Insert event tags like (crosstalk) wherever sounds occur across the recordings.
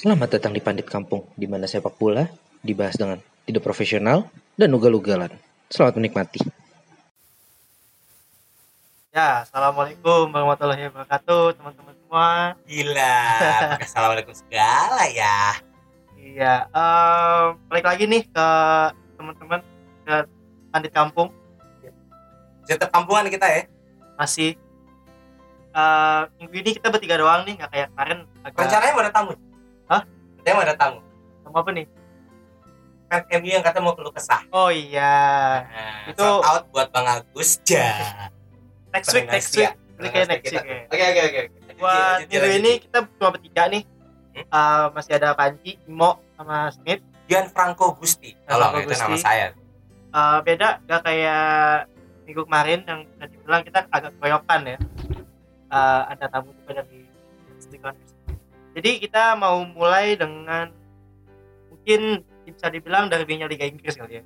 Selamat datang di Pandit Kampung, di mana sepak bola dibahas dengan tidak profesional dan ugal-ugalan. Selamat menikmati. Ya, assalamualaikum warahmatullahi wabarakatuh, teman-teman semua. Gila, (laughs) assalamualaikum segala ya. Iya, em, balik lagi nih ke teman-teman ke Pandit Kampung Cerita kampungan kita ya. masih eh, minggu ini kita bertiga doang nih, nggak kayak kemarin agak Rencananya mau ada tamu. Hah? Rencananya mau ada tamu. sama apa nih? Kan MU yang kata mau keluh kesah. Oh iya, Nah, Itu- shout out buat Bang Agus ja. next week, next week, setia. Ini kayak next week ya. Oke oke oke. oke. Buat minggu ini kita cuma bertiga nih. Hmm? Eh, masih ada Panji, Imo, sama Smith. Gianfranco Gusti. Tolong Gianfranco itu nama saya. Eh, beda, nggak kayak minggu kemarin yang bisa dibilang kita agak keroyokan ya. Eh, ada tamu juga dari Jadi kita mau mulai dengan mungkin bisa dibilang dari Liga Inggris kali ya.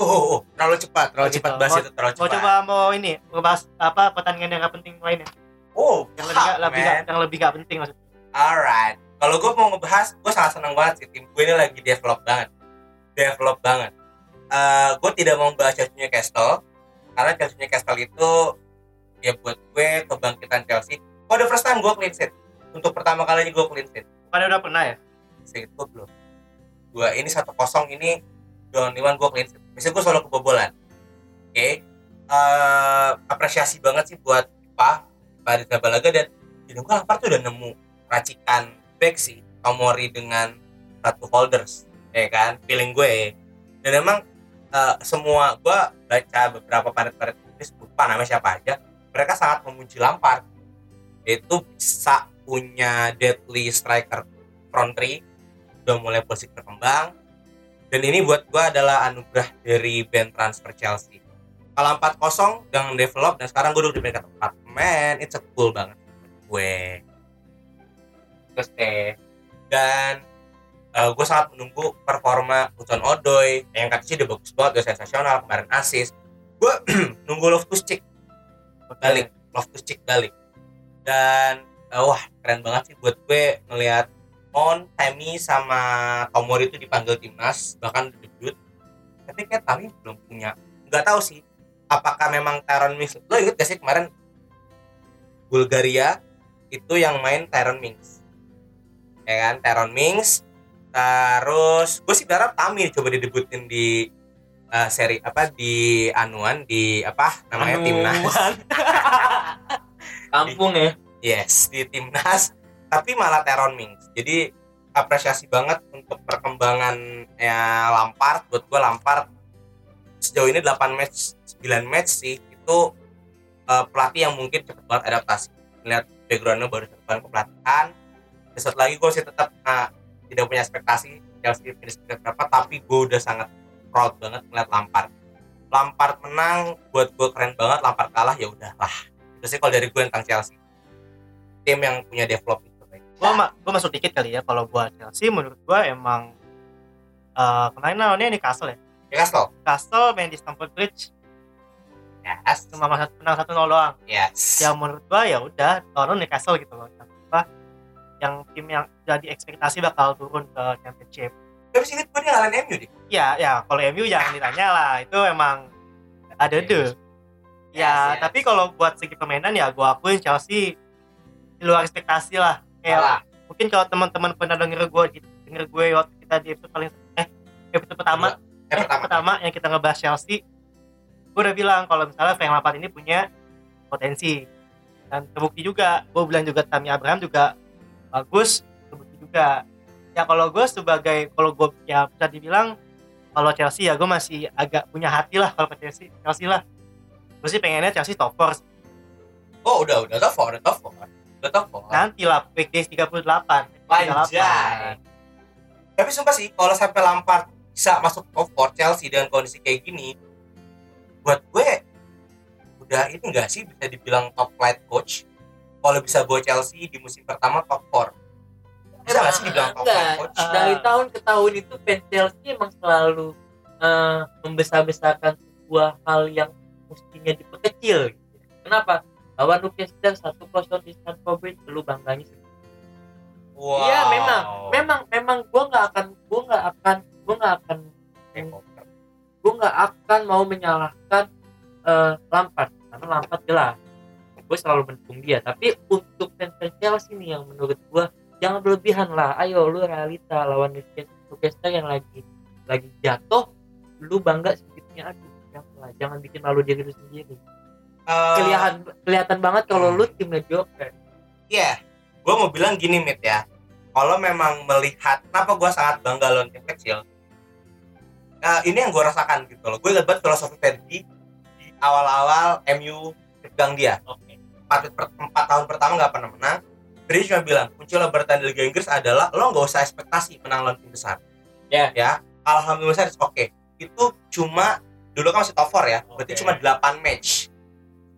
Oh, oh, oh, terlalu cepat, terlalu Oh, cepat gitu. bahas Mau- itu terlalu Mau cepat. coba mau ini ngebahas apa pertandingan yang gak penting lainnya. Oh, Yang lebih gak, lebih gak, yang lebih gak penting maksudnya. Alright. Kalau gue mau ngebahas, gue sangat senang banget sih. Tim gue ini lagi develop banget. Develop banget. Eh gue tidak mau bahas Chelsea Newcastle. Karena Chelsea Newcastle itu ya buat gue kebangkitan Chelsea. For the first time gue clean sheet. Untuk pertama kalinya gue clean sheet. Bukannya udah pernah ya? Sheet gue belum. Gue ini satu kosong ini Don Iwan gue clean sheet. Biasanya gue selalu kebobolan. Oke. Eh apresiasi banget sih buat Pak Pak Balaga dan jadi gue lapar tuh udah nemu racikan back sih Tomori dengan satu holders ya kan feeling gue dan emang eh, semua gue baca beberapa paret-paret tulis lupa namanya siapa aja mereka sangat memuji Lampard itu bisa punya deadly striker front three udah mulai posisi berkembang. Dan ini buat gue adalah anugerah dari band transfer Chelsea. Kalau 4-0 dengan develop dan sekarang gue udah di peringkat 4 man it's a cool banget gue. Terus deh dan gue sangat menunggu performa Hudson Odoi yang katanya udah bagus banget udah sensasional kemarin asis gue (clears throat) nunggu Loftus Cheek balik Loftus Cheek balik. Dan eh, wah keren banget sih buat gue ngelihat On, Temi sama Tomori itu dipanggil timnas bahkan debut. Tapi kayak Tami belum punya. Nggak tahu sih apakah memang Tyron Mings lo inget gak sih kemarin Bulgaria itu yang main Tyron Mings? Ya kan Tyron Mings terus gue sih berharap Tami coba didebutin di eh, seri apa di anuan di apa namanya timnas. (laughs) Kampung ya yes di timnas tapi malah Teron Mings. Jadi apresiasi banget untuk perkembangan ya Lampard. Buat gue Lampard sejauh ini 8 match 9 match sih itu eh, pelatih yang mungkin cepet banget adaptasi. Melihat backgroundnya baru tahun kepelatihan. Satu lagi gue sih tetap eh, tidak punya ekspektasi Chelsea finish berapa tapi gue udah sangat proud banget melihat Lampard. Lampard menang buat gue keren banget Lampard kalah ya udahlah. Itu sih kalau dari gue tentang Chelsea tim yang punya develop itu baik Gua, ma gua masuk dikit kali ya kalau buat Chelsea menurut gua emang eh kemarin lawannya Newcastle ya. Newcastle. Newcastle main di Stamford Bridge. Yes. Cuma satu menang satu nol doang. yes. Yang menurut gua ya udah lawan Newcastle gitu loh. Apa yang tim yang jadi ekspektasi bakal turun ke championship. Tapi sih gue dia ngalahin MU deh ya ya kalau MU jangan ditanya lah. Itu emang ada deh ya Yes, yes. tapi kalau buat segi permainan ya gua akuin Chelsea di luar ekspektasi lah. Kayak Salah. mungkin kalau teman-teman pernah denger gue denger gue waktu kita di episode paling eh episode pertama eh, eh, pertama, pertama yang kita ngebahas Chelsea gue udah bilang kalau misalnya Frank Lampard ini punya potensi. Dan terbukti juga gue bilang juga Tammy Abraham juga bagus terbukti juga. Ya kalau gue sebagai kalau gue ya bisa dibilang kalau Chelsea ya gue masih agak punya hati lah kalau Chelsea Chelsea lah. Gue sih pengennya Chelsea top 4 oh udah udah top 4 udah top 4 4 nanti lah weekdays 38 Panjai. tapi sumpah sih kalau sampai Lampard bisa masuk top 4 Chelsea dengan kondisi kayak gini buat gue udah ini enggak sih bisa dibilang top flight coach? Kalau bisa bawa Chelsea di musim pertama top 4 bisa nggak sih dibilang top flight coach? Dari tahun ke tahun itu fans Chelsea emang selalu eh, membesar-besarkan sebuah hal yang mestinya diperkecil. Gitu. kenapa lawan Newcastle satu kosong di Stamford Bridge lu bangganya wow. Iya memang, memang, memang gue nggak akan, gue nggak akan, gue nggak akan, gue nggak akan mau menyalahkan eh, Lampard karena Lampard jelas, gue selalu mendukung dia. Tapi untuk fans Chelsea nih yang menurut gue jangan berlebihan lah. Ayo lu realita lawan Newcastle yang lagi lagi jatuh, lu bangga sedikitnya aduh. Jangan lah, jangan bikin malu diri lu sendiri. Eh, Kelihatan kelihatan banget kalau lu tim mediocre. Iya, gue mau bilang gini mit ya. Kalau memang melihat kenapa gue sangat bangga lawan tim kecil, eh, ini yang gue rasakan gitu loh. Gue banget filosofi Fergie di awal-awal MU pegang dia. Oke. Empat, per- empat tahun pertama nggak pernah menang. Fergie cuma bilang kunci lo bertahan di Liga Inggris adalah lo nggak usah ekspektasi menang lawan tim besar. Ya. Ya, alhamdulillah oke. Itu cuma dulu kan masih top 4 ya, berarti Oke. cuma 8 match.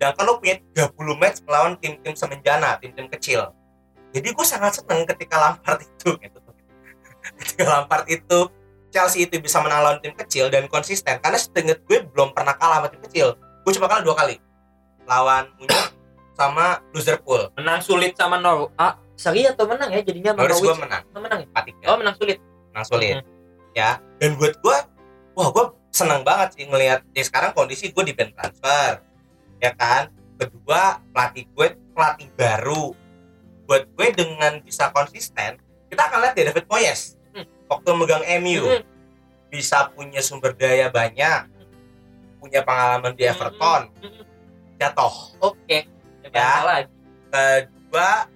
Dan kalau punya 30 match melawan tim-tim semenjana, tim-tim kecil. Jadi gue sangat seneng ketika Lampard (laughs) itu gitu. ketika Lampard itu Chelsea itu bisa menang lawan tim kecil dan konsisten karena seinget gue belum pernah kalah sama tim kecil. Gue cuma kalah dua kali. Lawan Munich sama Liverpool. Menang sulit sama Nor. Ah, seri atau menang ya jadinya Norwich gue menang menang ya? 4-3. Oh, menang sulit. menang sulit ya dan buat gue wah gue seneng banget sih ngelihat ya sekarang kondisi gue di band transfer ya kan kedua pelatih gue pelatih baru buat gue dengan bisa konsisten kita akan lihat ya David Moyes Hmm. waktu megang MU Hmm. bisa punya sumber daya banyak punya pengalaman di Everton Hmm. jatuh Oke. Ya. Ya. lagi. kedua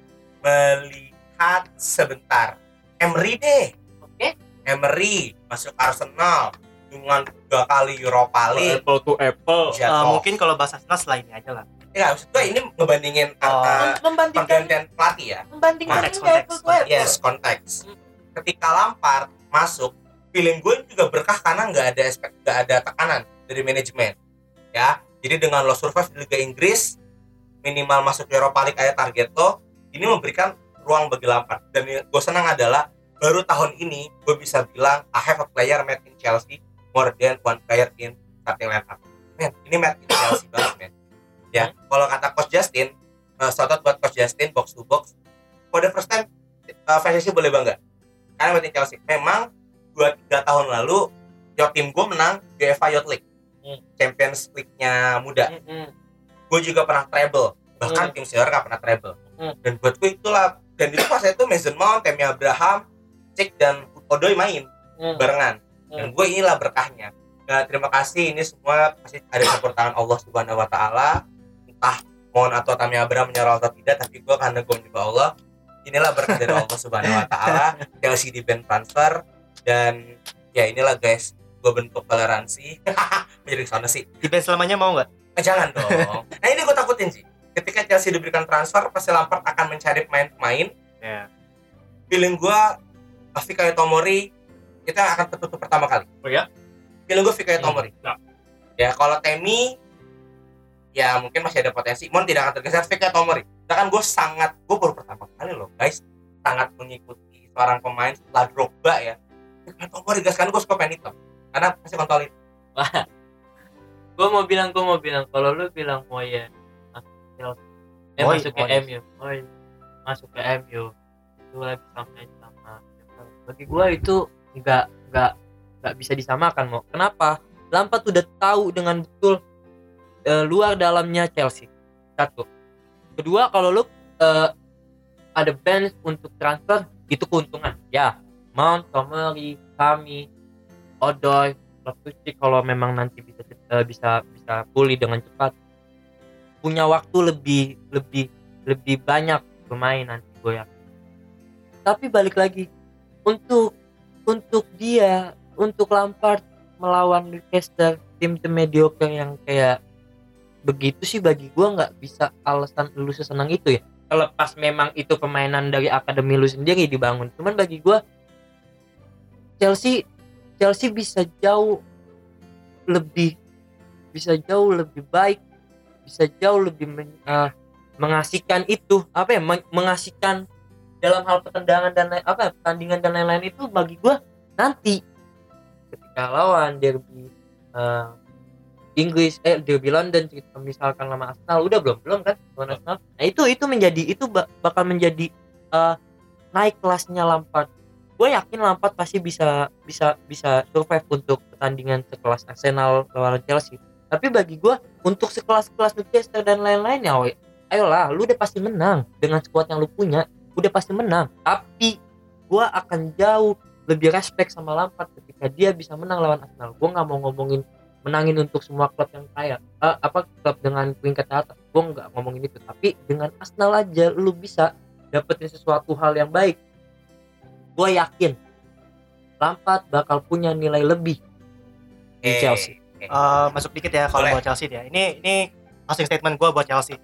melihat sebentar Emery deh Oke. Emery masuk Arsenal dengan tiga kali Europa League. Apple to apple. Eh, jatuh mungkin kalau bahasa setelah ini aja lah. Ya maksud gue ini ngebandingin Oh. uh, Mem- membandingkan pergantian pelatih ya? Membandingkan Konteks, ini konteks, apple. to apple. yes konteks. Ketika Lampard masuk feeling gue juga berkah karena nggak ada aspek nggak ada tekanan dari manajemen ya. Jadi dengan lo survive di Liga Inggris minimal masuk Europa League kayak target lo ini memberikan ruang bagi Lampard. Dan gue senang adalah baru tahun ini gue bisa bilang I have a player made in Chelsea more than one player in starting lineup. Men ini made in Chelsea banget men. Ya kalau kata coach Justin uh, shout out buat coach Justin box to box. For the first time uh, fans Chelsea boleh bangga. Karena in Chelsea. Memang 2-3 tahun lalu yo tim gue menang UEFA Youth League. Hmm. Champions League-nya muda. Mm-mm. gue juga pernah treble. Bahkan Hmm. tim senior gak pernah treble. Hmm. dan buat gue itulah dan itu pas itu Mason Mount, Temi Abraham, Cek dan Odoi main Mm. barengan dan gue inilah berkahnya. Nah, terima kasih ini semua pasti ada campur tangan Allah Subhanahu Wa Taala. Entah Mon atau Tami Abraham menyerah atau tidak tapi gue karena gue juga Allah inilah berkah dari Allah Subhanahu Wa Taala. Chelsea di band transfer. Dan ya inilah guys gue bentuk toleransi. (laughs) Menjadi sana sih. Di band selamanya mau nggak? Eh, jangan dong. nah ini gue takutin sih. Ketika Chelsea diberikan transfer, pasti Lampard akan mencari pemain-pemain. ya. Feeling gue, Fikayo Tomori kita akan tertutup pertama kali. Oh ya? Feeling gue Fikayo Tomori. Ya. Ya kalau Temi, ya mungkin masih ada potensi. Mon tidak akan tergeser Fikayo Tomori. Sedangkan gue sangat, gue baru pertama kali loh guys, sangat mengikuti seorang pemain setelah Drogba ya. Fikayo Tomori guys, kan gue suka pemain hitam. Karena masih kontrol itu. gue mau bilang gue mau bilang kalau lu bilang mau ya masuk eh Moy, masuk ke. MU Moy, masuk ke MU itu lagi sama sama bagi gue itu nggak nggak nggak bisa disamakan mau kenapa? Lampard udah tahu dengan betul eh, luar dalamnya Chelsea. Satu. Kedua kalau lu eh, ada bench untuk transfer itu keuntungan. Ya Mount, Tomori, kami, Odoi, Loftus-Cheek kalau memang nanti bisa eh, bisa bisa pulih dengan cepat punya waktu lebih lebih lebih banyak bermain nanti gue yakin. Tapi balik lagi untuk untuk dia untuk Lampard melawan Newcastle tim-tim mediocre yang kayak begitu sih bagi gue nggak bisa alasan lu sesenang itu ya. Terlepas memang itu permainan dari akademi lu sendiri dibangun. Cuman bagi gue Chelsea Chelsea bisa jauh lebih bisa jauh lebih baik bisa jauh lebih men- eh, mengasihkan itu apa ya meng- mengasihkan dalam hal pertendangan dan lain apa ya, pertandingan dan lain-lain itu bagi gua nanti. Ketika lawan derby eh, Inggris eh derby London kita misalkan sama Arsenal udah belum belum kan? Lawan Arsenal. Nah itu itu menjadi itu ba- bakal menjadi eh, naik kelasnya Lampard. Gue yakin Lampard pasti bisa bisa bisa survive untuk pertandingan sekelas Arsenal lawan Chelsea. Tapi bagi gue untuk sekelas-kelas Manchester dan lain-lainnya woy, ayolah lu udah pasti menang dengan skuad yang lu punya udah pasti menang tapi gue akan jauh lebih respect sama Lampard ketika dia bisa menang lawan Arsenal gue nggak mau ngomongin menangin untuk semua klub yang kaya Eh, apa klub dengan peringkat atas gue nggak ngomongin itu tapi dengan Arsenal aja lu bisa dapetin sesuatu hal yang baik gue yakin Lampard bakal punya nilai lebih di Eh, Chelsea eh. Eh, masuk dikit ya kalau buat Chelsea ya. Ini ini closing statement gue buat Chelsea.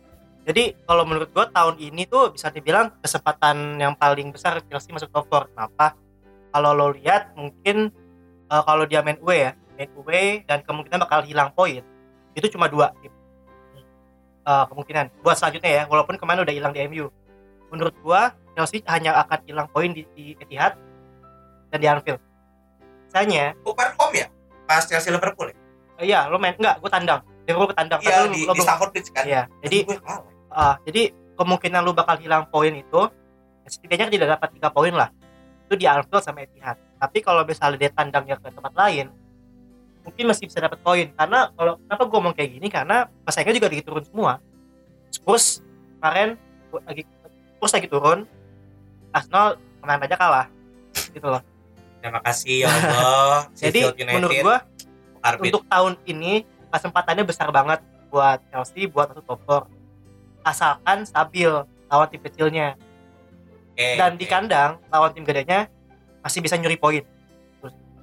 Jadi kalau menurut gue tahun ini tuh bisa dibilang kesempatan yang paling besar Chelsea masuk top 4. Kenapa? Kalau lo lihat mungkin eh, kalau dia main away ya, main away dan kemungkinan bakal hilang poin. Itu cuma dua tim. Eh, kemungkinan buat selanjutnya ya, walaupun kemarin udah hilang di MU. Menurut gua Chelsea hanya akan hilang poin di, di Etihad dan di Anfield. Misalnya, bukan home ya pas Chelsea Liverpool ya eh, iya lo main enggak, gue tandang. Liverpool gue tandang. iya di, lo di Stamford Bridge kan Iya, jadi gue kalah ah, jadi kemungkinan lu bakal hilang poin itu ya setidaknya tidak dapat tiga poin lah. Itu di Anfield sama Etihad. Tapi kalau misalnya dia tandangnya ke tempat lain, mungkin masih bisa dapat poin. Karena kalau kenapa gue ngomong kayak gini karena pesaingnya juga lagi turun semua. Spurs kemarin lagi Spurs lagi turun, Arsenal kemarin aja kalah, gitu loh. terima kasih ya Allah (laughs) Jadi menurut gua Arbit. untuk tahun ini kesempatannya besar banget buat Chelsea buat masuk top 4. Asalkan stabil lawan tim kecilnya. Oke, dan di oke. kandang lawan tim gedenya masih bisa nyuri poin.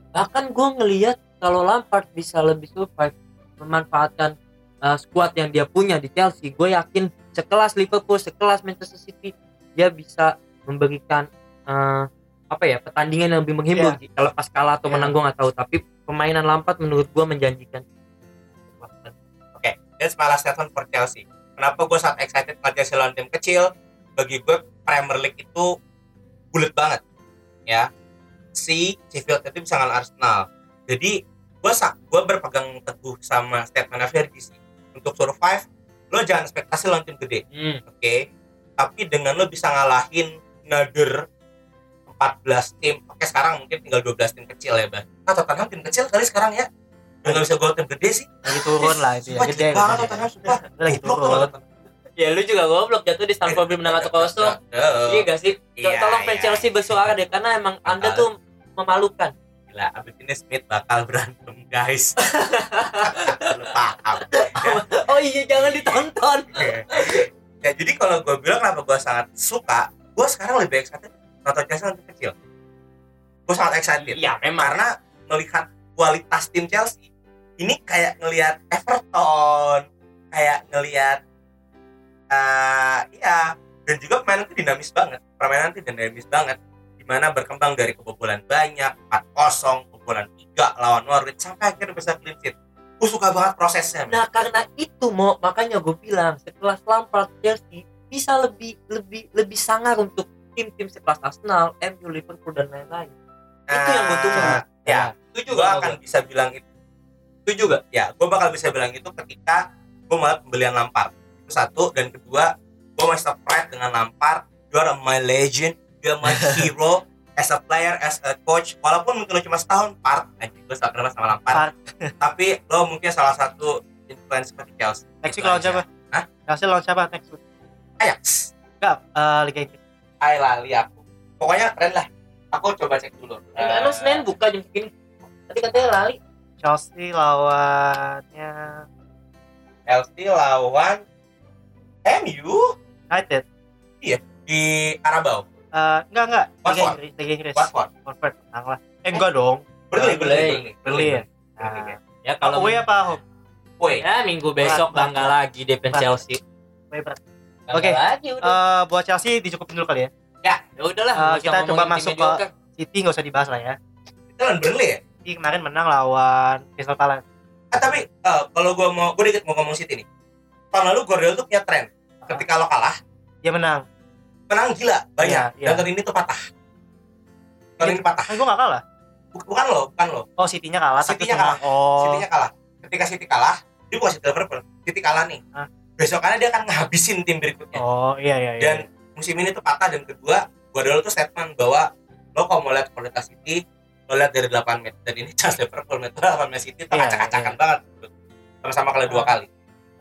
bahkan gue ngelihat kalau Lampard bisa lebih survive memanfaatkan uh, squad yang dia punya di Chelsea gue yakin sekelas Liverpool sekelas Manchester City dia bisa memberikan uh, apa ya pertandingan yang lebih menghibur Iya. kalau pas kalah atau Iya. menang gue nggak tahu tapi permainan Lampard menurut gue menjanjikan That's my last statement for Chelsea. Kenapa gue sangat excited Chelsea lawan tim kecil? Bagi gue Premier League itu bulat banget, ya. Si Sheffield itu bisa ngalahin Arsenal. Jadi gue sak, gue berpegang teguh sama statement Fergie sih. Untuk survive, lo jangan ekspektasi lawan tim gede, Hmm. oke? Tapi dengan lo bisa ngalahin another 14 tim, oke sekarang mungkin tinggal 12 tim kecil ya, Bang. Nah, Tottenham tim kecil kali sekarang ya. Udah gak bisa gue tim gede sih. Lagi turun lah itu ya, gede. banget sumpah. Dia (laughs) lagi turun. ya lu juga goblok jatuh di Stamford Bridge menang satu kosong iya gak sih Iya, tolong fans iya, Chelsea iya. bersuara deh karena emang anda tuh memalukan Gila, abis ini Smith bakal berantem guys. (laughs) Lu paham. (laughs) oh iya jangan ditonton ya jadi kalau gue bilang kenapa gue sangat suka, gue sekarang lebih excited nonton Chelsea untuk kecil. Gue sangat excited. iya memang Karena melihat kualitas tim Chelsea, ini kayak ngelihat Everton, kayak ngelihat eh ya dan juga permainan itu dinamis banget. Permainan itu dinamis banget di mana berkembang dari kebobolan banyak 4-0 kebobolan 3 lawan Norwich sampai akhirnya bisa clean sheet gue suka banget prosesnya. Nah karena itu mau makanya gue bilang sekelas Lampard Chelsea bisa lebih lebih lebih sangar untuk tim-tim sekelas Arsenal, MU, Liverpool dan lain-lain. itu yang gua tunggu. Ah, ya Itu gue akan bisa bilang itu Itu juga. ya gue bakal bisa bilang itu ketika gue melihat pembelian Lampard itu satu dan kedua gue masih pride dengan Lampard you are my legend you are my (laughs) hero as a player as a coach walaupun mungkin lo cuma setahun part anjing gue sangat kenal sama Lampard (laughs) tapi lo mungkin salah satu influence seperti Chelsea Next week Itu lawan aja. siapa? Hah? Chelsea lawan siapa next week? Ajax Enggak, eh, Liga Inggris. Ay lali aku pokoknya keren lah aku coba cek dulu Emang Eh, Senin buka jam segini. Tadi katanya lali. Chelsea lawannya Chelsea lawan MU United. di Carabao Eh, enggak enggak, Liga Watford. Inggris, Liga Inggris. Watford Watford menang lah. Eh enggak dong. Burnley Burnley. Burnley ya? Ya kalau away apa home? Woi, ya minggu besok Berat, bangga berat. lagi Berat. Chelsea. Away berat. Oke. lagi udah. Eh, buat Chelsea dicukupin dulu kali ya. ya udahlah. eh, nggak usah kita coba masuk ke-. City nggak usah dibahas lah ya. itu lawan Burnley ya? City kemarin menang lawan Crystal Palace. Ah, tapi eh, kalau gue mau, gue dikit mau ngomong City nih. Tahun lalu Guardiola tuh punya tren. Ketika lo kalah, Dia menang. menang gila banyak. Iya, iya. Dan tahun ini tuh patah. Tahun ini patah. Kan gue gak kalah. Buk- Bukan lo, bukan lo. Oh, City-nya kalah. City-nya menang. Oh. City-nya kalah. Ketika City kalah, dia bukan City Liverpool. City kalah nih. Hah? Besokannya dia akan ngabisin tim berikutnya. Oh, iya iya iya. Dan musim ini tuh patah dan kedua Guardiola tuh statement bahwa lo kalau mau lihat kualitas City lo lihat dari 8 menit dan ini (laughs) chance Liverpool menit 8 menit City Iya, acak-acakan banget. Sama-sama kali dua kali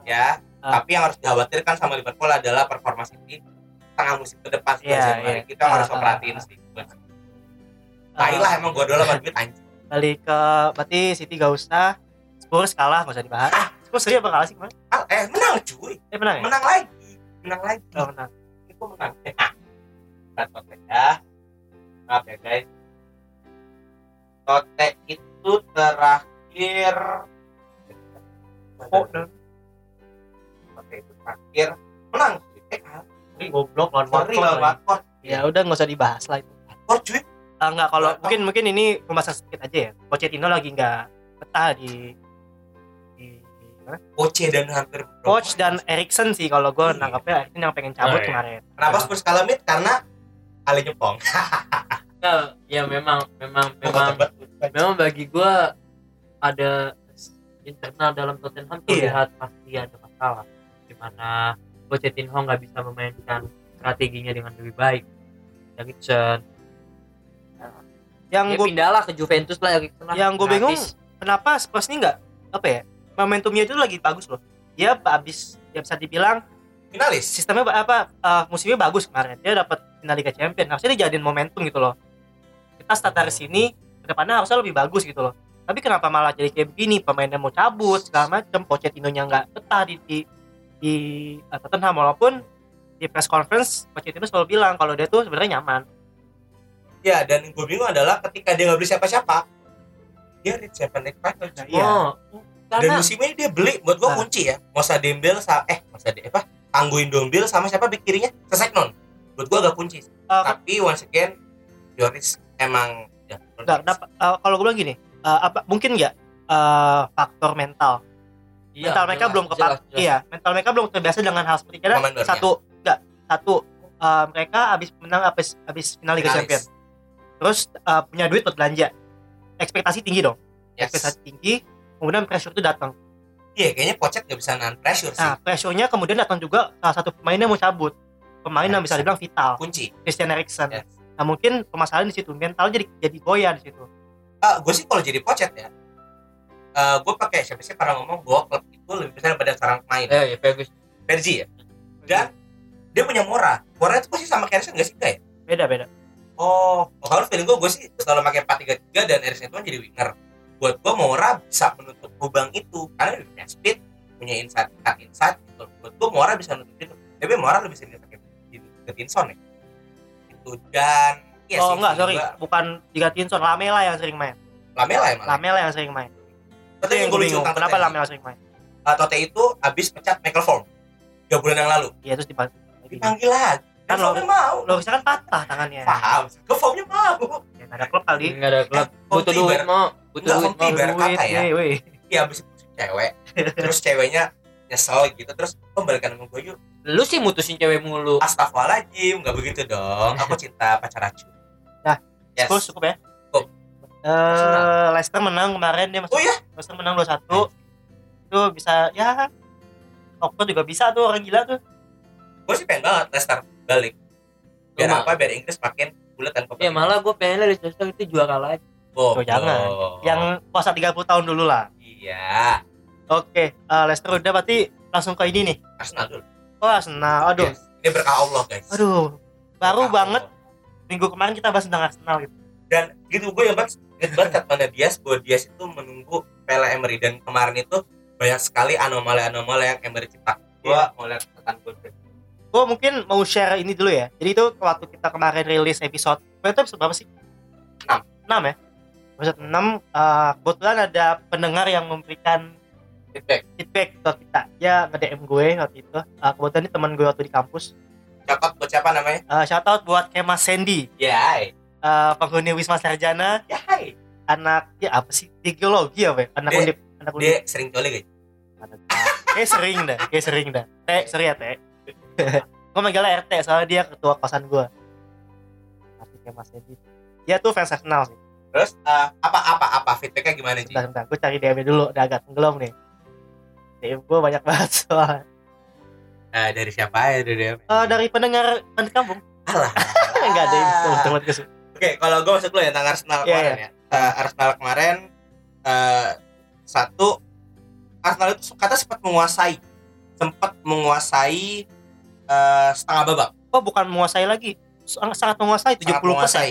ya. Ah. tapi yang harus dikhawatirkan sama Liverpool adalah performa City tengah musim ke depan Januari iya. kita harus Ah, ah, perhatiin ah. sih. Tai lah emang Guardiola banget (laughs) anjing. Balik ke berarti City gak usah. Spurs kalah gak usah dibahas. Eh, Spurs seri apa kalah sih kemarin? Ah, eh menang cuy. Eh menang ya? menang lagi. Menang lagi. Oh, menang. Itu menang. Nah, Tote ya. Maaf ya guys Tote itu terakhir Oh, itu terakhir menang eh. Ini goblok lawan Watford Ya udah nggak usah dibahas lah itu. Watford cuy Ah, enggak kalau Watford. mungkin mungkin ini pembahasan sedikit aja ya. Pochettino lagi nggak betah di di mana? Oce dan hampir Coach dan Erikson sih kalau gue Iya. nangkapnya Erikson yang pengen cabut Oh, iya. kemarin. kenapa Spurs kalah mid karena Ali nyepong (laughs) Nah, ya memang memang memang memang bagi gua ada internal dalam Tottenham Iya. terlihat pasti ada masalah di mana Pochettino nggak bisa memainkan strateginya dengan lebih baik. Erikson Yang ya gue pindahlah ke Juventus lah Erikson lah. yang gue bingung kenapa Spurs ini nggak apa ya momentumnya itu lagi bagus loh. Dia habis ya bisa dibilang finalis sistemnya apa eh, musimnya bagus kemarin. Dia dapat final Liga Champion. Harusnya dia jadiin momentum gitu loh. Kita start dari sini ke depannya harusnya lebih bagus gitu loh. Tapi kenapa malah jadi kayak begini? Pemainnya mau cabut segala macam. Pochettino-nya nggak betah di di, di eh, Tottenham walaupun di press conference Pochettino selalu bilang kalau dia tuh sebenarnya nyaman. ya dan yang gue bingung adalah ketika dia nggak beli siapa-siapa dia reach seven leg final Nah, iya. Oh, dan karena musim ini dia beli buat gue Nah. kunci ya Mosa Dembel sa eh Mosa De apa Tangguin Dembel sama siapa bek kirinya Seseknon buat gue agak kunci Eh, tapi once again Yoris emang ya. Nggak dapat eh, kalau gue bilang gini eh, apa mungkin nggak eh, faktor mental? Iya, mental mereka jelas, belum kepak jelas, jelas. iya mental mereka belum terbiasa dengan hal seperti itu karena satu enggak satu eh, mereka habis menang habis habis final Liga Finalis. Champion terus eh, punya duit buat belanja. Ekspektasi tinggi dong. Yes. ekspektasi tinggi kemudian pressure itu datang. Iya kayaknya Pochet nggak bisa nahan pressure sih. nah pressure-nya kemudian datang juga salah satu pemainnya mau cabut. Pemain yang bisa dibilang vital. kunci. Christian Eriksen. Yes. Nah mungkin permasalahan di situ mental jadi jadi goyah di situ Ah, gue sih kalau jadi Pochet ya eh gue pakai siapa sih pernah ngomong bahwa klub itu lebih besar daripada seorang pemain Eh, ya, bagus. Pergi ya dan dia punya Mora Mora itu pasti sama Eriksen nggak sih enggak ya beda beda Oh, oh kalau feeling gue, gue sih selalu pakai 4-3-3 dan Eriksen itu kan jadi winger. Buat gue Mora bisa menutup lubang itu karena dia punya speed, punya inside, cut inside gitu. Buat gue Mora bisa menutup itu. Tapi Mora lebih sering dipakai di Tinson ya. Itu dan iya oh enggak sorry juga bukan digantiin Son Lamela yang sering main Lamela ya malah. Lamela yang sering main Tapi itu yang gue bingung kenapa Lamela sering main uh, Tote itu habis pecat Michael Form 3 bulan yang lalu. iya terus dipanggil Dipanggil lagi. Kan Formnya mau. lo kan patah tangannya Paham. Ke Formnya mau. ya, nggak ada klub kali Enggak ada klub. Eh, Butuh duit mau. Butuh duit mau. kata ya. Iya habis cewek. (laughs) Terus ceweknya nyesel gitu terus kembalikan sama gue yuk Lu sih mutusin cewek mulu. Astagfirullahaladzim, nggak begitu dong. Aku cinta pacar acu. Nah, yes. Spurs cukup ya Cukup. Eh, Leicester menang kemarin dia masuk Oh iya? Leicester menang 2-1 itu bisa ya Oxford juga bisa tuh orang gila tuh Gue sih pengen banget Leicester balik. Biar Cuma- apa? Biar Inggris makin bulat dan Ya malah gue pengen Leicester itu juara lagi. Oh, Tuh, jangan. yang puasa 30 tahun dulu lah Iya. oke eh, Leicester udah berarti langsung ke ini nih Arsenal dulu. Oh Arsenal aduh Yes. Ini berkah Allah guys. aduh baru Berkah banget Allah. minggu kemarin kita bahas tentang Arsenal gitu Dan gitu gue yang banget inget banget kata mana Dias bahwa Dias itu menunggu Pele Emery dan kemarin itu banyak sekali anomali-anomali yang Emery cipta. Gue Iya. mau lihat tentang gue. gue mungkin mau share ini dulu ya jadi itu waktu kita kemarin rilis episode itu episode berapa sih Enam. 6 ya episode 6 eh, kebetulan ada pendengar yang memberikan Feedback. feedback ke kita. Dia nge-DM gue waktu itu. Eh, kebetulan ini teman gue waktu di kampus. Cakot buat siapa namanya? Eh, shout out buat Kemas Sandy. Ya, eh, penghuni Wisma Sarjana. Ya hai. anak ya apa sih? Geologi apa ya? anak Dia- undip anak undip. Dia sering coli guys. kayak sering dah kayak sering dah. Teh sorry ya teh. (laughs) Gue manggilnya RT soalnya dia ketua kosan gue tapi Kemas Sandy. Dia tuh fans Arsenal sih. Terus eh, apa apa apa feedbacknya gimana sih? sebentar sebentar gue cari DM dulu. Udah agak tenggelam nih DM gue banyak banget soal Eh, dari siapa ya dari dia? Eh, dari pendengar pendengar kampung Alah, (laughs) Enggak ada yang teman ke Oke, kalau gue masuk dulu ya tentang Arsenal Iya, kemarin ya. Eh, Arsenal kemarin eh, satu Arsenal itu kata sempat menguasai, sempat menguasai eh, setengah babak, Oh, bukan menguasai lagi. Sangat, sangat menguasai 70%. sangat menguasai.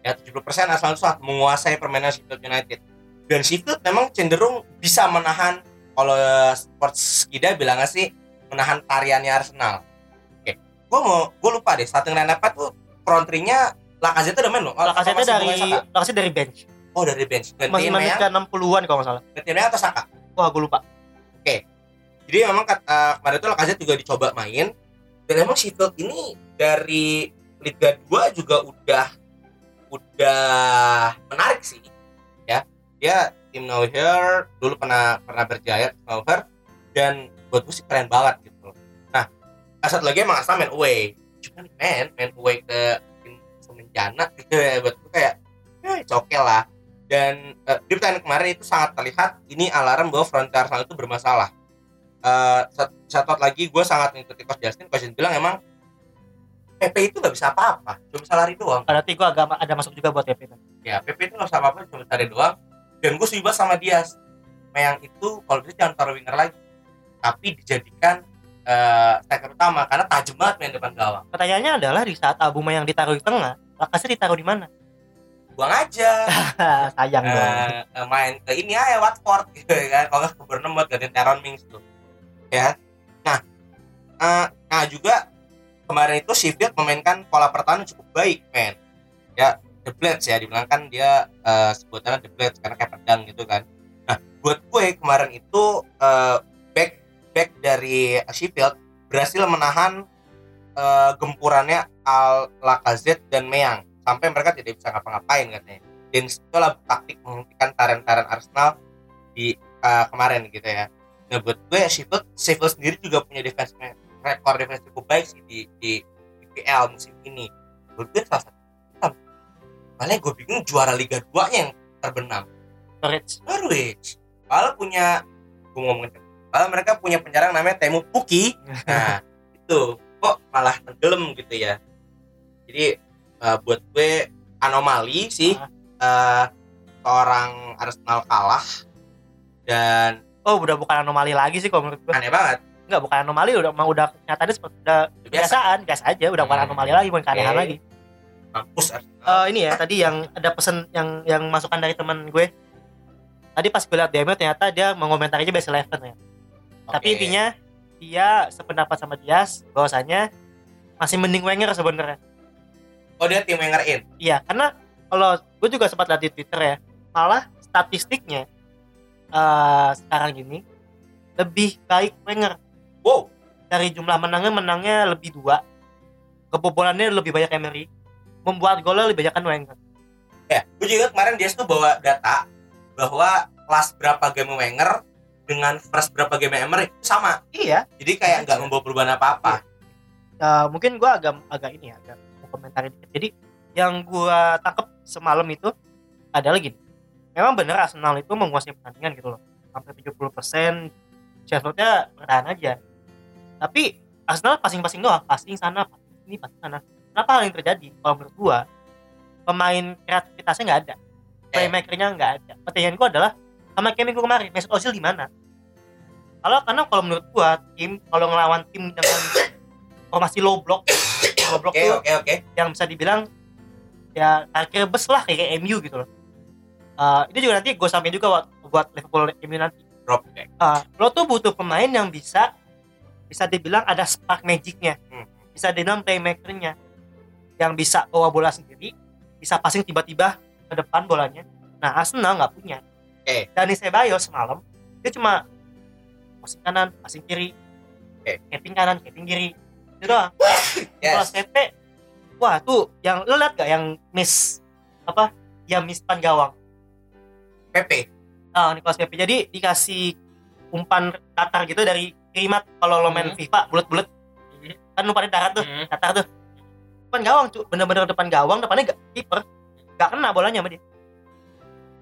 Ya 70% Arsenal itu sangat menguasai permainan Sheffield United. Dan Sheffield memang cenderung bisa menahan kalau Sports Skida bilangnya sih menahan tariannya Arsenal. Oke, gue mau gue lupa deh starting line up tuh front three-nya Lacazette udah main loh. Lacazette dari Lacazette dari bench. Oh dari bench. Masih Gantiin menit yang ke 60-an kalau nggak salah. gantiin atau Saka. Wah, gue lupa. Jadi memang eh, kemarin itu Lacazette juga dicoba main dan emang Sheffield ini dari Liga 2 juga udah udah menarik sih ya dia tim Now Here dulu pernah pernah berjaya Here dan buat gue sih keren banget gitu. Nah satu lagi emang asal main away. Cuman main main away ke tim semenjana gitu (laughs) ya buat gue kayak ya it's okay lah. Dan eh, di pertandingan kemarin itu sangat terlihat ini alarm bahwa front Arsenal itu bermasalah. Eh, satu, lagi gue sangat mengikuti Coach Justin. Coach Justin bilang emang PP itu nggak bisa apa-apa cuma bisa lari doang. Berarti gue agak ada masuk juga buat TP. ya PP itu nggak bisa apa-apa cuma lari doang dan gue setuju sama dia. Meyang itu kalau bisa jangan taruh winger lagi tapi dijadikan eh striker utama karena tajam banget main depan gawang. Pertanyaannya adalah di saat Abuma yang ditaruh di tengah, Lacazette ditaruh di mana? buang aja. (laughs) Sayang dong. Eh, main ke ini aja Watford (laughs) gitu kan. Kalau ke Bournemouth gantiin Teron Mings tuh. Ya. Nah eh, nah juga kemarin itu Sheffield memainkan pola pertahanan cukup baik men. Ya The Blades ya dibilang kan dia eh, sebutannya The Blades karena kayak pedang gitu kan nah buat gue kemarin itu eh, back back dari Sheffield berhasil menahan eh, gempurannya Al Lacazette dan Meyang sampai mereka tidak bisa ngapa-ngapain katanya dan itulah taktik menghentikan tarian-tarian Arsenal di eh, kemarin gitu ya. Nah buat gue Sheffield, Sheffield sendiri juga punya defense rekor defense cukup baik sih di di IPL musim ini. Menurut gue salah satu Malah gue bingung juara Liga 2 nya yang terbenam. Norwich. Norwich. Malah punya gue ngomongin malah mereka punya penyerang namanya Temu Puki. Nah (laughs) itu kok malah tenggelam gitu ya. Jadi eh, buat gue anomali sih eh seorang Arsenal kalah dan Oh, udah bukan anomali lagi sih kalau menurut gue. aneh banget Enggak, bukan anomali, udah emang udah nyatanya seperti udah biasa kebiasaan, biasa aja, udah bukan Hmm. anomali lagi, bukan keanehan Oke. lagi. Mampus Arsenal Eh, ini ya tadi yang ada pesan yang yang masukan dari teman gue. Tadi pas gue liat DM ternyata dia mengomentarinya best eleven ya. Tapi Oke. intinya dia sependapat sama Dias bahwasanya masih mending Wenger sebenarnya. oh dia tim Wenger in Iya, karena kalau gue juga sempat lihat di Twitter ya, malah statistiknya eh sekarang ini lebih baik Wenger wow dari jumlah menangnya menangnya lebih dua, kebobolannya lebih banyak Emery, membuat golnya lebih banyak kan Wenger. ya gue juga kemarin dia tuh bawa data bahwa kelas berapa game Wenger dengan first berapa game Emery sama Iya, jadi kayak nggak membawa perubahan apa-apa eh, mungkin gue agak agak ini ya, agak mau komentarin dikit. Jadi yang gue tangkep semalam itu adalah gini, memang bener Arsenal itu menguasai pertandingan gitu loh, sampai 70% Sheffieldnya bertahan aja. Tapi Arsenal passing-passing doang, passing sana, passing sini, passing sana. Kenapa hal yang terjadi? Kalau menurut gue, pemain kreativitasnya nggak ada, playmakernya nggak ada. Pertanyaan gue adalah sama kayak minggu kemarin, Mesut Ozil di mana? Kalau karena kalau menurut gua tim kalau ngelawan tim dengan formasi low block, low block oke tuh oke oke yang bisa dibilang ya parkir bus lah kayak MU gitu loh. Eh, ini juga nanti gue sampai juga buat, buat Liverpool MU nanti. drop Eh, lo tuh butuh pemain yang bisa bisa dibilang ada spark magicnya, Hmm. bisa dibilang playmakernya, yang bisa bawa bola sendiri, bisa passing tiba-tiba ke depan bolanya. Nah Arsenal nggak punya. Oke. Dani Ceballos semalam dia cuma passing kanan, passing kiri, Oke. keping kanan, keping kiri, itu doang. (laughs) Kalau yes CP, wah tuh yang lo liat gak yang miss apa? Yang miss pan gawang. PP Ah, Nicolas Pepe. Jadi dikasih umpan datar gitu dari kirimat kalau lo main Hmm. FIFA bulat-bulat kan umpannya darat tuh, Hmm. datar tuh. Depan gawang, cu. bener-bener depan gawang, depannya gak kiper. Gak kena bolanya sama dia.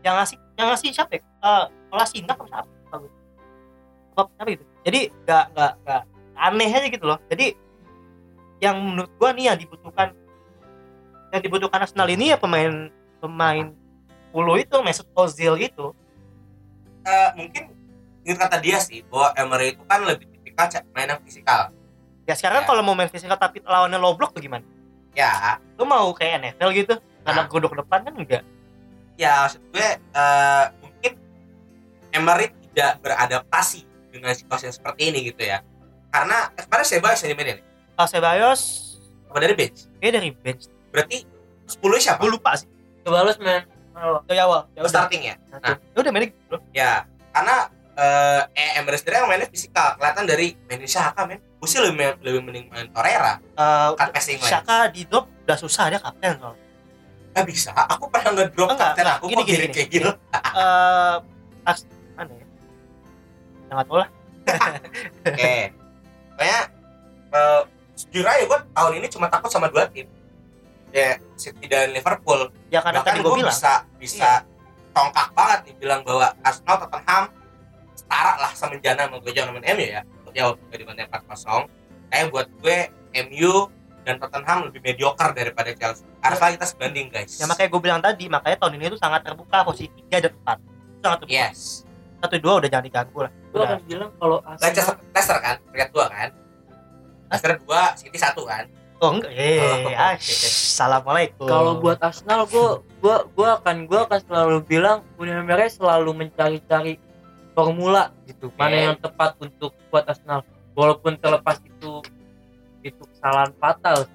Yang ngasih, yang ngasih siapa ya? Eh, Kolasinac apa siapa? Apa, apa gitu. Jadi gak, gak, gak aneh aja gitu loh. Jadi yang menurut gua nih yang dibutuhkan yang dibutuhkan Arsenal ini ya pemain pemain 10 itu Mesut Ozil itu Eh, mungkin ini kata dia sih bahwa Emery itu kan lebih tipikal main yang fisikal ya sekarang Ya. kalau mau main fisikal tapi lawannya low block tuh gimana ya. Lu mau kayak NFL gitu? Karena Nah. godok depan kan enggak? Ya maksud gue eh, mungkin Emery tidak beradaptasi dengan situasi yang seperti ini gitu ya. Karena eh, kemarin saya bahas yang dimainin kalau Ceballos apa dari bench? Kayak dari bench. Berarti 10 siapa? gue lupa sih. Coba lu men ya awal. Ya udah. Starting ya? Nah, ya udah main gitu ya karena eh eh, Emery sendiri yang mainnya fisikal. Kelihatan dari mainin Shaka men gue sih lebih, lebih mending main Torreira Eh, cut passing main Shaka di drop udah susah dia kapten soalnya. Nggak bisa. Aku pernah ngedrop Enggak, kapten enggak. aku Gini, kok gini, gini gini. kayak gitu. Eh as mana ya. Sangat tahu lah. Oke (laughs) pokoknya eh sejujurnya ya gue tahun ini cuma takut sama dua tim. Ya City dan Liverpool. Ya karena bahkan tadi gue bilang. Iya. bisa bisa tongkak banget nih bilang bahwa Arsenal Tottenham setara lah semenjana sama gue jangan MU ya jauh dibanding 4-0 kayak buat gue MU dan Tottenham lebih mediocre daripada Chelsea. Arsenal kita sebanding guys. Ya makanya gue bilang tadi makanya tahun ini tuh sangat terbuka posisi tiga dan empat. Sangat terbuka. Yes. Satu dua udah jangan diganggu lah. Gua akan bilang kalau Leicester, Arsenal Leicester kan? Peringkat dua kan? Leicester dua City satu kan? Oh enggak. Eh Oh, assalamualaikum. Kalau buat Arsenal gua gua gua akan gua akan selalu bilang Unai Emery selalu mencari-cari formula gitu. Mana Oke. yang tepat untuk buat Arsenal. Walaupun terlepas itu itu kesalahan fatal.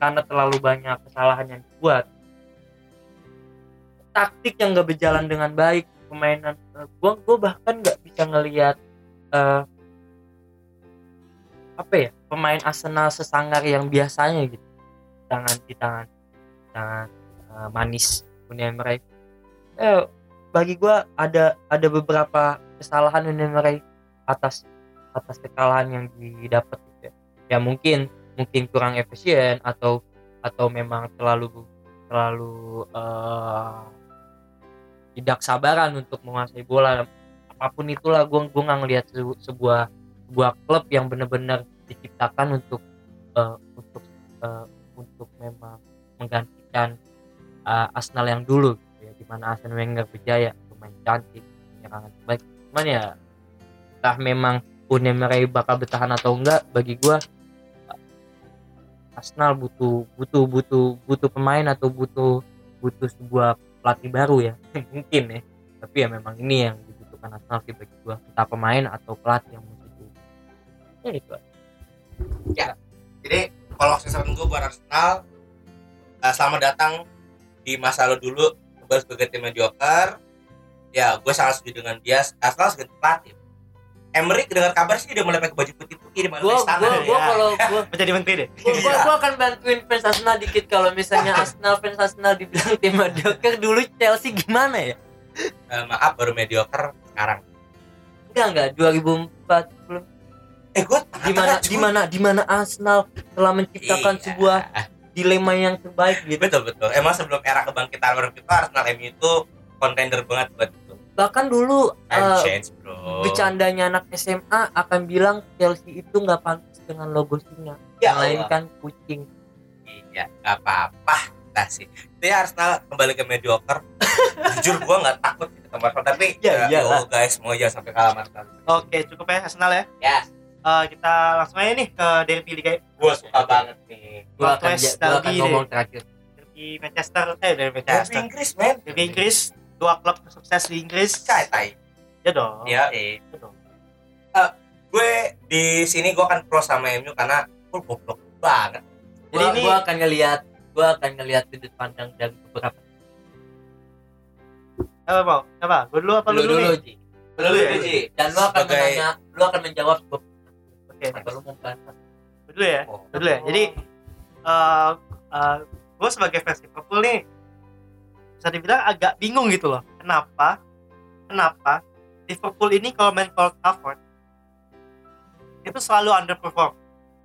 Karena terlalu banyak kesalahan yang dibuat. Taktik yang gak berjalan dengan baik permainan eh, gua gua bahkan nggak bisa ngelihat eh, apa ya pemain Arsenal sesangar yang biasanya gitu. Tangan di tangan tangan eh, manis Unai Emery eh bagi gua ada ada beberapa kesalahan Unai Emery atas atas kekalahan yang didapat gitu ya. ya mungkin mungkin kurang efisien atau atau memang terlalu terlalu eh, tidak sabaran untuk menguasai bola apa pun itulah gua gua nggak ngelihat se- sebuah sebuah klub yang benar-benar diciptakan untuk eh, untuk eh, untuk memang menggantikan eh, Arsenal yang dulu ya di mana Arsene Wenger berjaya pemain cantik penyerangan terbaik. Cuman ya entah memang Unai Emery bakal bertahan atau enggak bagi gua eh, Arsenal butuh butuh butuh butuh pemain atau butuh butuh sebuah pelatih baru ya. (laughs) Mungkin ya. Tapi ya memang ini yang dibutuhkan Arsenal sih bagi gua. Entah pemain atau pelatih yang begitu ya itu aja. jadi kalau saran gue buat Arsenal eh, selamat datang di masa lo dulu kembali sebagai tim mediocre ya gue sangat setuju dengan dia. Arsenal sebagai pelatih. Emery dengar kabar sih udah mulai pakai baju putih putih di mana gua istana gua gua ya. kalau (laughs) gua menjadi menteri deh. gua, gua, gua akan bantuin fans Arsenal dikit kalau misalnya (laughs) Arsenal fans Arsenal dibilang tim mediocre dulu Chelsea gimana ya? Eh, maaf baru mediocre sekarang. Enggak enggak. 2004 belum. Eh gue di mana di mana di mana Arsenal telah menciptakan Iya. sebuah dilema yang terbaik gitu. Betul betul. Emang sebelum era kebangkitan baru itu Arsenal MU itu contender banget buat itu. Bahkan dulu eh, change bro. bercandanya anak SMA akan bilang Chelsea itu nggak pantas dengan logo singa. Ya Allah. melainkan kucing. Iya gak apa-apa. Kita sih. Itu ya Arsenal kembali ke mediocre. (laughs) Jujur gue nggak takut sih ketemu Arsenal tapi Ya, ya, iyalah. oh, guys. Mau jangan sampai kalah Arsenal oke cukup ya Arsenal ya. Ya Eh, kita langsung aja nih ke derby Liga gue suka banget nih. Gua akan gua akan Derby ngomong deh. terakhir. Derby Manchester eh derby Derby Manchester. Inggris men. Derby Inggris dua klub sukses di Inggris. Cai tai. Ya dong. Ya eh Ya dong. Eh, gue di sini gue akan pro sama MU karena gue goblok banget. Jadi gua, ini- gua akan ngelihat gua akan ngelihat sudut pandang dari beberapa. Apa mau apa? Gue dulu apa lu dulu dulu, dulu nih? Ji. Lu ya? Ji. dan lu akan Sebagai- menanya lu akan menjawab oke lu mau dulu ya Oh. Dulu ya. Jadi eh gue sebagai fans Liverpool nih bisa dibilang agak bingung gitu loh. Kenapa kenapa Liverpool ini kalau main Old Trafford itu selalu underperform.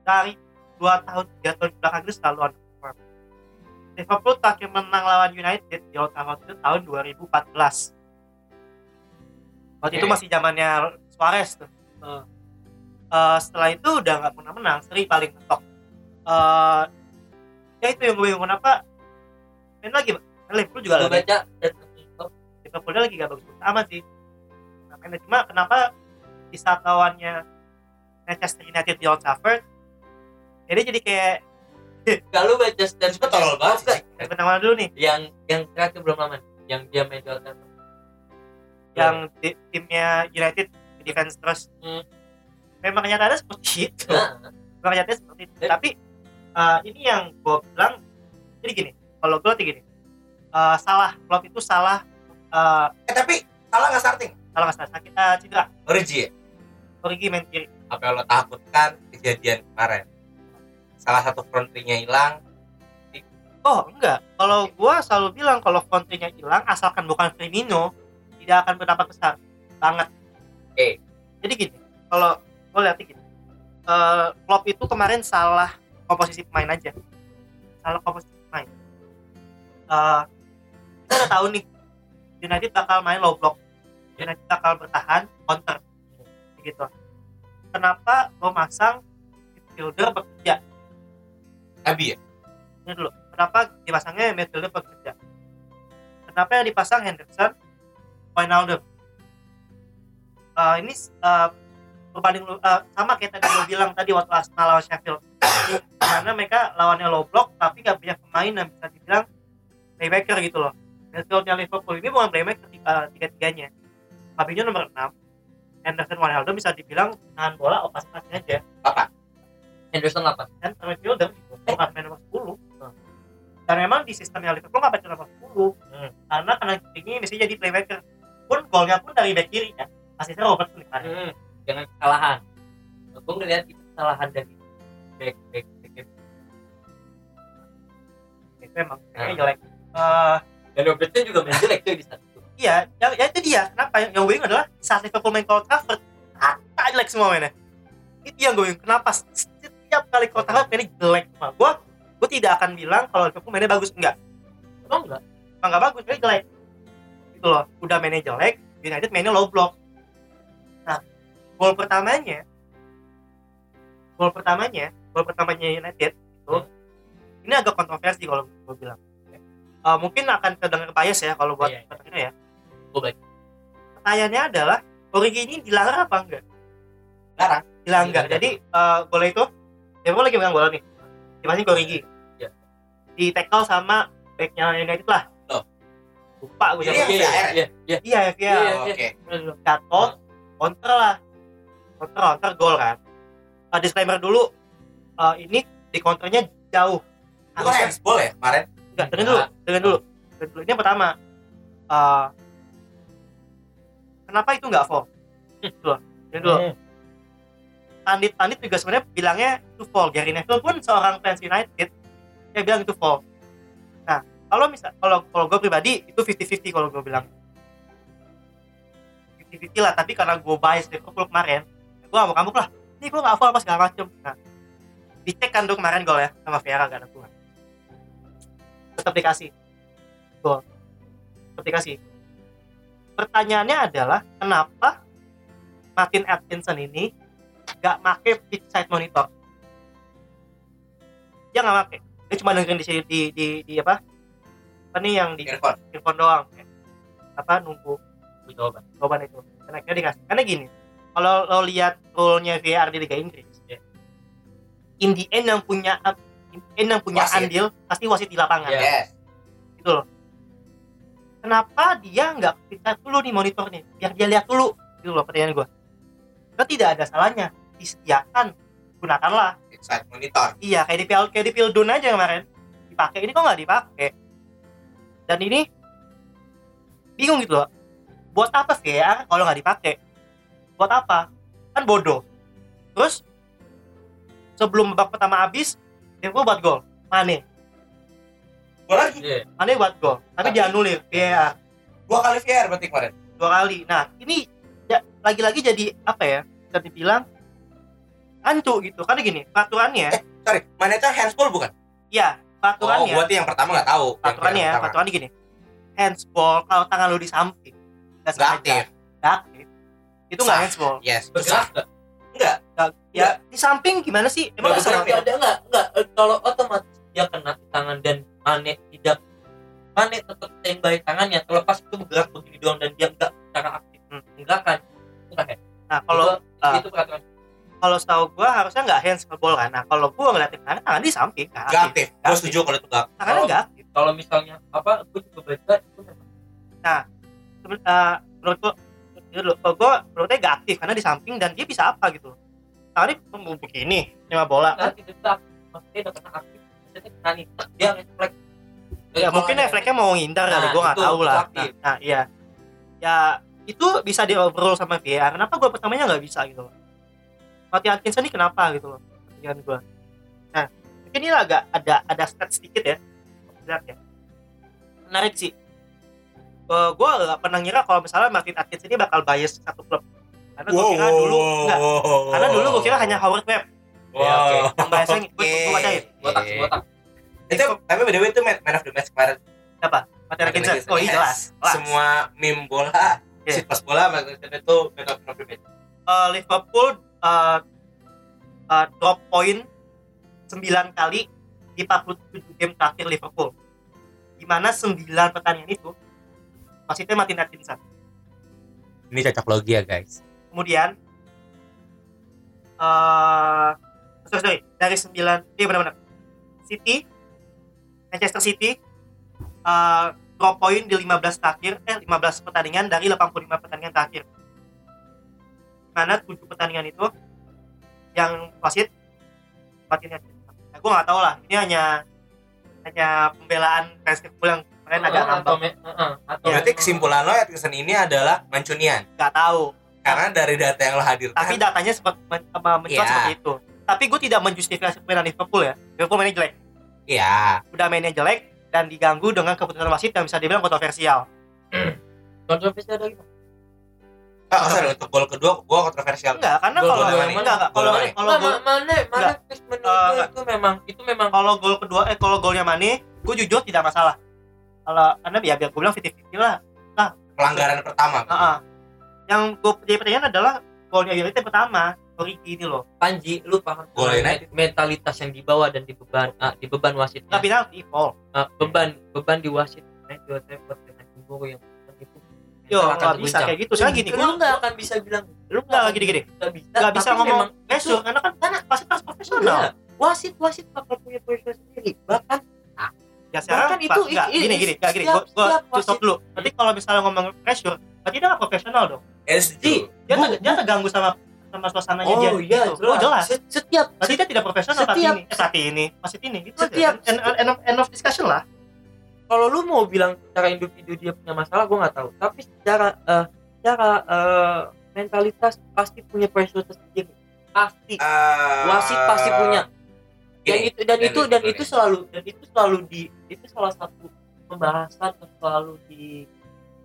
Dari dua tahun tiga tahun belakang itu selalu underperform. Liverpool terakhir menang lawan United di Old Trafford itu tahun 2014 waktu itu Oke. masih zamannya Suarez tuh. Eh. Eh, setelah itu udah nggak pernah menang seri paling mentok Eh, ya itu yang gue bingung kenapa main lagi Pak. Kan Liverpool juga lagi. baca Liverpoolnya lagi gak bagus amat sih. Nah, mainnya cuma kenapa di saat lawannya Manchester United di Old Trafford? Jadi jadi kayak (laughs) kalau baca statement gue tolol banget sih? Yang pertama dulu nih? Yang yang terakhir belum lama yang dia main di Old Trafford. yang di- timnya United defense terus. Hmm. Memang kenyataannya seperti itu. Nah, memang kenyataannya seperti itu. Eh. tapi uh, ini yang gue bilang jadi gini kalau gue gini uh, salah Klopp itu salah uh, eh tapi salah nggak starting? salah nggak salah sakit uh, cedera. Origi. Ya Origi main kiri apa yang lo takutkan kejadian kemarin? Salah satu front three-nya hilang? Oh enggak. Kalau gue selalu bilang kalau frontnya hilang asalkan bukan Firmino tidak akan berdampak besar. Banget. Oke. jadi gini kalau gue lihat gini uh, Klopp itu kemarin salah komposisi pemain aja. Salah komposisi pemain. Uh, kita udah tahu nih United bakal main low block. United bakal bertahan counter. Gitu. Kenapa lo masang midfielder bekerja? Abi ya? Ini dulu. Kenapa dipasangnya midfielder bekerja? Kenapa yang dipasang Henderson Wijnaldum? Eh, ini uh, lu- eh, sama kayak tadi gue bilang tadi waktu Arsenal lawan Sheffield. Karena mereka lawannya low block tapi gak punya pemain yang bisa dibilang playmaker gitu loh. Midfieldnya Liverpool ini bukan playmaker tiga tiga tiganya Fabinho nomor 6 Henderson Wijnaldum bisa dibilang nahan bola opas-opas aja. Henderson 8. dan midfielder gitu bukan main nomor 10 dan memang di sistemnya Liverpool nggak baca nomor 10 Hmm. karena karena ini mesti jadi playmaker. Pun golnya pun dari back kiri kan asisnya Robertson kemarin Hmm, jangan kesalahan. Gue ngeliat itu kesalahan dari back back back. itu emang kayaknya jelek. Eh, Dan Robertson juga main jelek tuh di satu. iya ya, ya itu dia. Kenapa? Yang, yang gue bingung adalah saat Liverpool main Old Trafford ah jelek semua mainnya. Itu yang gue bingung kenapa? Setiap kali Old Trafford mainnya jelek semua. Gue gue tidak akan bilang kalau Liverpool mainnya bagus. Enggak. Emang enggak? emang nggak bagus mainnya jelek. Gitu loh. Udah mainnya jelek United mainnya low block. nah gol pertamanya gol pertamanya gol pertamanya United itu ini agak kontroversi kalau gue bilang Eh, mungkin akan kedengar bias ya kalau buat Iya, iya. pertanyaan ya Gue baik. pertanyaannya adalah Origi ini dilanggar apa enggak Larang. dilanggar Dilanggar. jadi eh bola itu ya gue lagi megang bola nih dipasin ke Origi Iya. di tackle sama backnya United lah Loh. lupa gue Ini siapa yang Iya, VAR? iya, iya. iya ya Iya, Oh, iya. oke jatuh counter lah counter counter gol kan. Eh, disclaimer dulu eh, ini di counternya jauh. Bukan handsball ya kemarin? Enggak dengerin dulu dengerin dulu. Dengerin dulu. Ini yang pertama. Eh, kenapa itu nggak foul? Gitu loh. Dengerin dulu. Hmm. Tandit Tandit juga sebenarnya bilangnya itu foul. Gary Neville pun seorang fans United dia bilang itu foul. Nah kalau misal kalau kalau gue pribadi itu 50-50 kalau gue bilang. 50-50 lah. Tapi karena gue bias Liverpool kemarin, gue mau kambuk lah. Ini gue gak foul apa segala macem. Nah dicek kan tuh kemarin gol ya sama Vieira gak ada gol. Tetap dikasih gol. Tetap dikasih. Pertanyaannya adalah kenapa Martin Atkinson ini gak make pitch side monitor dia gak make dia cuma dengerin di di di, di apa apa nih yang di earphone earphone doang apa nunggu Gue coba. jawaban itu karena akhirnya dikasih karena gini kalau lo lihat rule-nya VAR di Liga Inggris ya, in the end yang punya in the end yang punya Wasit. andil pasti wasit di lapangan. Yes. Gitu loh. Kenapa dia nggak kita dulu nih monitornya biar dia lihat dulu. Gitu loh pertanyaan gue kan tidak ada salahnya. Disediakan. Gunakanlah. Inside monitor. Iya kayak di PL kayak di Pildun aja kemarin. Dipakai. Ini kok nggak dipakai? Dan ini bingung gitu loh. Buat apa VAR kalau nggak dipakai buat apa? Kan bodoh. Terus sebelum babak pertama habis Liverpool buat gol. Mane gua lagi? Iya. Mane buat gol? Tapi Tapi- dianulir VAR dua kali VR berarti kemarin? Dua kali. Nah ini ya, lagi-lagi jadi apa ya bisa dibilang ancu gitu. Karena gini peraturannya sorry. Mana itu handsball bukan? Ya oh peraturannya. Gua tuh yang pertama nggak tahu. Peraturannya ya peraturannya gini. Handsball kalau tangan lu di samping. Nggak aktif. Nggak aktif itu nggak handsball yes Bergerak enggak? enggak Nggak- ya di samping gimana sih emang Nggak bisa bergerak, ada enggak? Enggak. Eh, Kalau otomatis dia kena di tangan dan Mane tidak Mane tetap standby tangannya terlepas itu bergerak begini doang dan dia enggak secara aktif menggerakkan itu nggak hand. Nah, kalau itu, ah. itu peraturan kalau setahu gua harusnya nggak hands ke bola kan. Nah, kalau gua ngeliatin tangan, tangan di samping kan. Gak aktif. Gue Gak setuju kalau itu gak aktif. Tangannya nggak aktif. kalau misalnya apa gue juga baca itu Seben- eh, menurut gua ini dulu, kalau gua menurutnya nggak aktif karena di samping dan dia bisa apa gitu. Mau begini, lima bola kan. nggak tidak maksudnya udah kena aktif maksudnya kena nih dia refleks Ya mungkin refleksnya mau ngindar kali, Nah, nggak itu tahu lah. Nah, nah, iya. Ya itu bisa di overrule sama VAR. Kenapa gua pertamanya nggak bisa gitu loh? Mati Atkinson ini kenapa gitu loh? Pikiran gua. Nah, mungkin ini agak ada ada stat sedikit ya. Lihat ya. Menarik sih. Eh, gua nggak pernah ngira kalau misalnya Martin Atkins ini bakal bias satu klub. Karena gua kira dulu enggak. Karena dulu gua kira hanya Howard Webb Wow. yang biasanya Oke. (laughs) gua gua bacain. botak botak Itu tapi by the way itu man, man of the match kemarin. Siapa? Martin Atkinson. Oh iya jelas. jelas. Semua meme bola, si pas bola Martin itu man of the match. eh, Liverpool eh, eh, drop point 9 kali di 47 game terakhir Liverpool. Di mana 9 pertandingan itu wasitnya Martin Atkinson. Ini cocok logi ya guys. Kemudian eh sorry, sorry, dari 9 iya benar-benar. City Manchester City eh drop point di 15 terakhir eh 15 pertandingan dari 85 pertandingan terakhir. Mana 7 pertandingan itu yang wasit Martin Atkinson. Nah, gue nggak tahu lah. Ini hanya hanya pembelaan fans Liverpool kemarin agak atau me- heeh, atau Berarti kesimpulan lo Atkinson ini adalah Mancunian. Nggak tahu. Karena dari data yang lo hadirkan. tapi datanya sempat men- Iya. seperti itu tapi gue tidak menjustifikasi permainan Liverpool ya Liverpool mainnya jelek Iya. udah mainnya jelek dan diganggu dengan keputusan wasit yang bisa dibilang kontroversial kontroversi ada gimana Oh, sorry, untuk gol kedua gua kontroversial. enggak karena Gol kalau yang mana? kalau mana? kalau gol ma- mana mana menurut itu memang itu memang kalau gol kedua eh kalau golnya Mane gue jujur tidak masalah kalau karena ya biar gue bilang 50-50 lah Pelanggaran pertama. Heeh. yang gue jadi pertanyaan adalah golnya yang pertama Origi ini loh Panji lu paham Gol United. mentalitas yang dibawa dan dibeban ah, dibeban wasitnya nggak penalti foul Ah, beban beban di wasit Matthew Trafford dengan cemburu yang itu yo nggak bisa kayak gitu saya gini lu gue nggak akan bisa bilang lu Nggak, gini-gini. nggak bisa nggak bisa tapi ngomong memang pressure karena kan karena wasit harus profesional Iya. wasit wasit bakal punya pressure sendiri bahkan ya sekarang Bahkan itu enggak i- i- gini gini enggak gini gue gue stop dulu. Berarti kalau misalnya ngomong pressure berarti dia nggak profesional dong? Eh, setuju. dia ter- dia terganggu sama sama suasananya dia oh iya gitu. oh jelas. Se- setiap berarti dia tidak profesional saat Setiap- ini. Eh, saat ini. Wasit ini gitu Setiap- aja. end, end, of, end of discussion lah. Kalau lu mau bilang secara individu dia punya masalah gue nggak tahu. Tapi secara eh, secara eh, mentalitas pasti punya pressure tersendiri. Pasti. Eh, wasit pasti punya. Dan gini, itu dan dan itu itu dan itu selalu dan itu selalu di itu salah satu pembahasan yang selalu di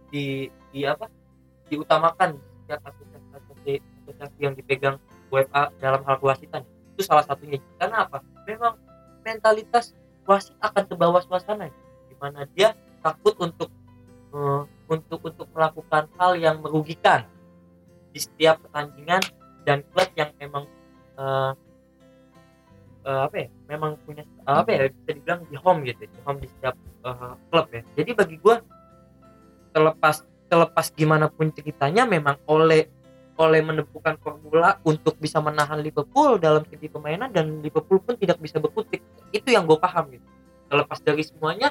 di di apa? Diutamakan setiap asosiasi asosiasi yang dipegang UEFA dalam hal kewasitan. Itu salah satunya. Karena apa? Memang mentalitas wasit akan terbawa suasana. Di mana dia takut untuk eh, untuk untuk melakukan hal yang merugikan di setiap pertandingan dan klub yang memang eh, eh, apa ya memang punya apa ya bisa dibilang di home gitu di home di setiap eh, klub ya. Jadi bagi gua terlepas terlepas gimana pun ceritanya memang oleh oleh menemukan formula untuk bisa menahan Liverpool dalam segi permainan dan Liverpool pun tidak bisa berkutik itu yang gue paham gitu. Terlepas dari semuanya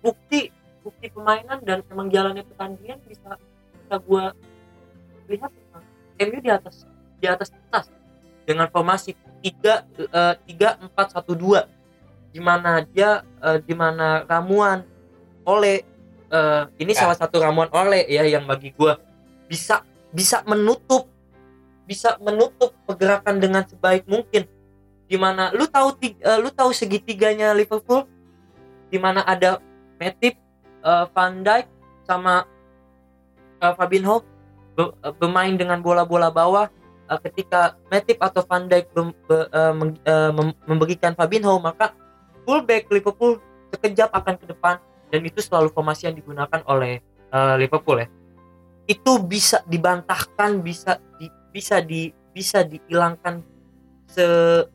bukti bukti permainan dan emang jalannya pertandingan bisa bisa gue lihat MU di atas di atas atas dengan formasi tiga eh, tiga empat satu dua. Di mana dia eh, di mana ramuan oleh eh, ini Ya. salah satu ramuan oleh ya yang bagi gua. Bisa bisa menutup bisa menutup pergerakan dengan sebaik mungkin. Di mana lu tahu ti- eh, lu tahu segitiganya Liverpool? Di mana ada Matip, eh, Van Dijk sama eh, Fabinho be- bermain dengan bola-bola bawah eh, ketika Matip atau Van Dijk be- eh, meng- eh, mem- memberikan Fabinho maka fullback Liverpool sekejap akan ke depan. Dan itu selalu formasi yang digunakan oleh eh, Liverpool ya. Itu bisa dibantahkan bisa di, bisa di bisa dihilangkan se,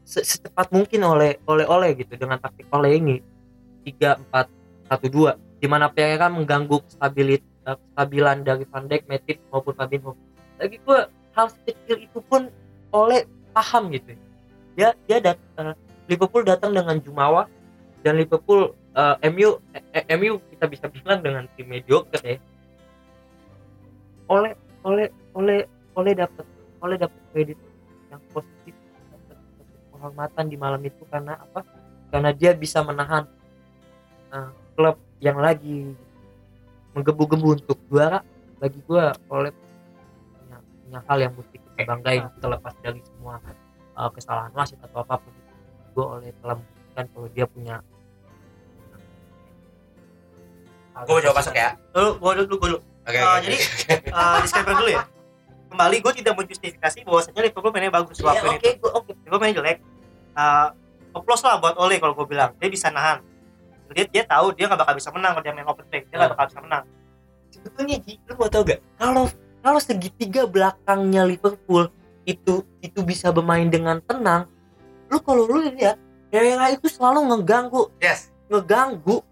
se- secepat mungkin oleh oleh oleh gitu dengan taktik oleh ini. tiga empat satu dua di mana mengganggu stabilit eh, stabilan dari Van Dijk, Matip maupun Fabinho. Lagi gue hal sekecil itu pun oleh paham gitu. Dia dia dat, eh, Liverpool datang dengan Jumawa dan Liverpool eh, MU eh, eh, MU kita bisa bilang dengan tim mediocre ya. Oleh oleh oleh oleh dapat oleh dapat kredit yang positif dapat penghormatan di malam itu karena apa? Karena dia bisa menahan eh, klub yang lagi menggebu-gebu untuk juara bagi gua oleh punya, hal yang mesti kita banggain terlepas dari semua eh, kesalahan wasit atau apa pun gua oleh telah membuktikan kalau dia punya gue mau coba masuk ya Lu, gua dulu, gua dulu. oke Ah, oke, jadi, oke. Eh, disclaimer dulu ya. Kembali gue tidak menjustifikasi bahwasanya Liverpool mainnya bagus Ya, waktu oke itu. oke Liverpool mainnya jelek. Uh, applause lah buat Ole kalau gue bilang. Dia bisa nahan. Dia dia tahu dia nggak bakal bisa menang kalau dia main open play. Dia nggak bakal bisa menang. sebetulnya Ji, lu mau tau gak kalau kalau segitiga belakangnya Liverpool itu itu bisa bermain dengan tenang lu kalau lu lihat Herrera itu selalu ngeganggu. Yes. Ngeganggu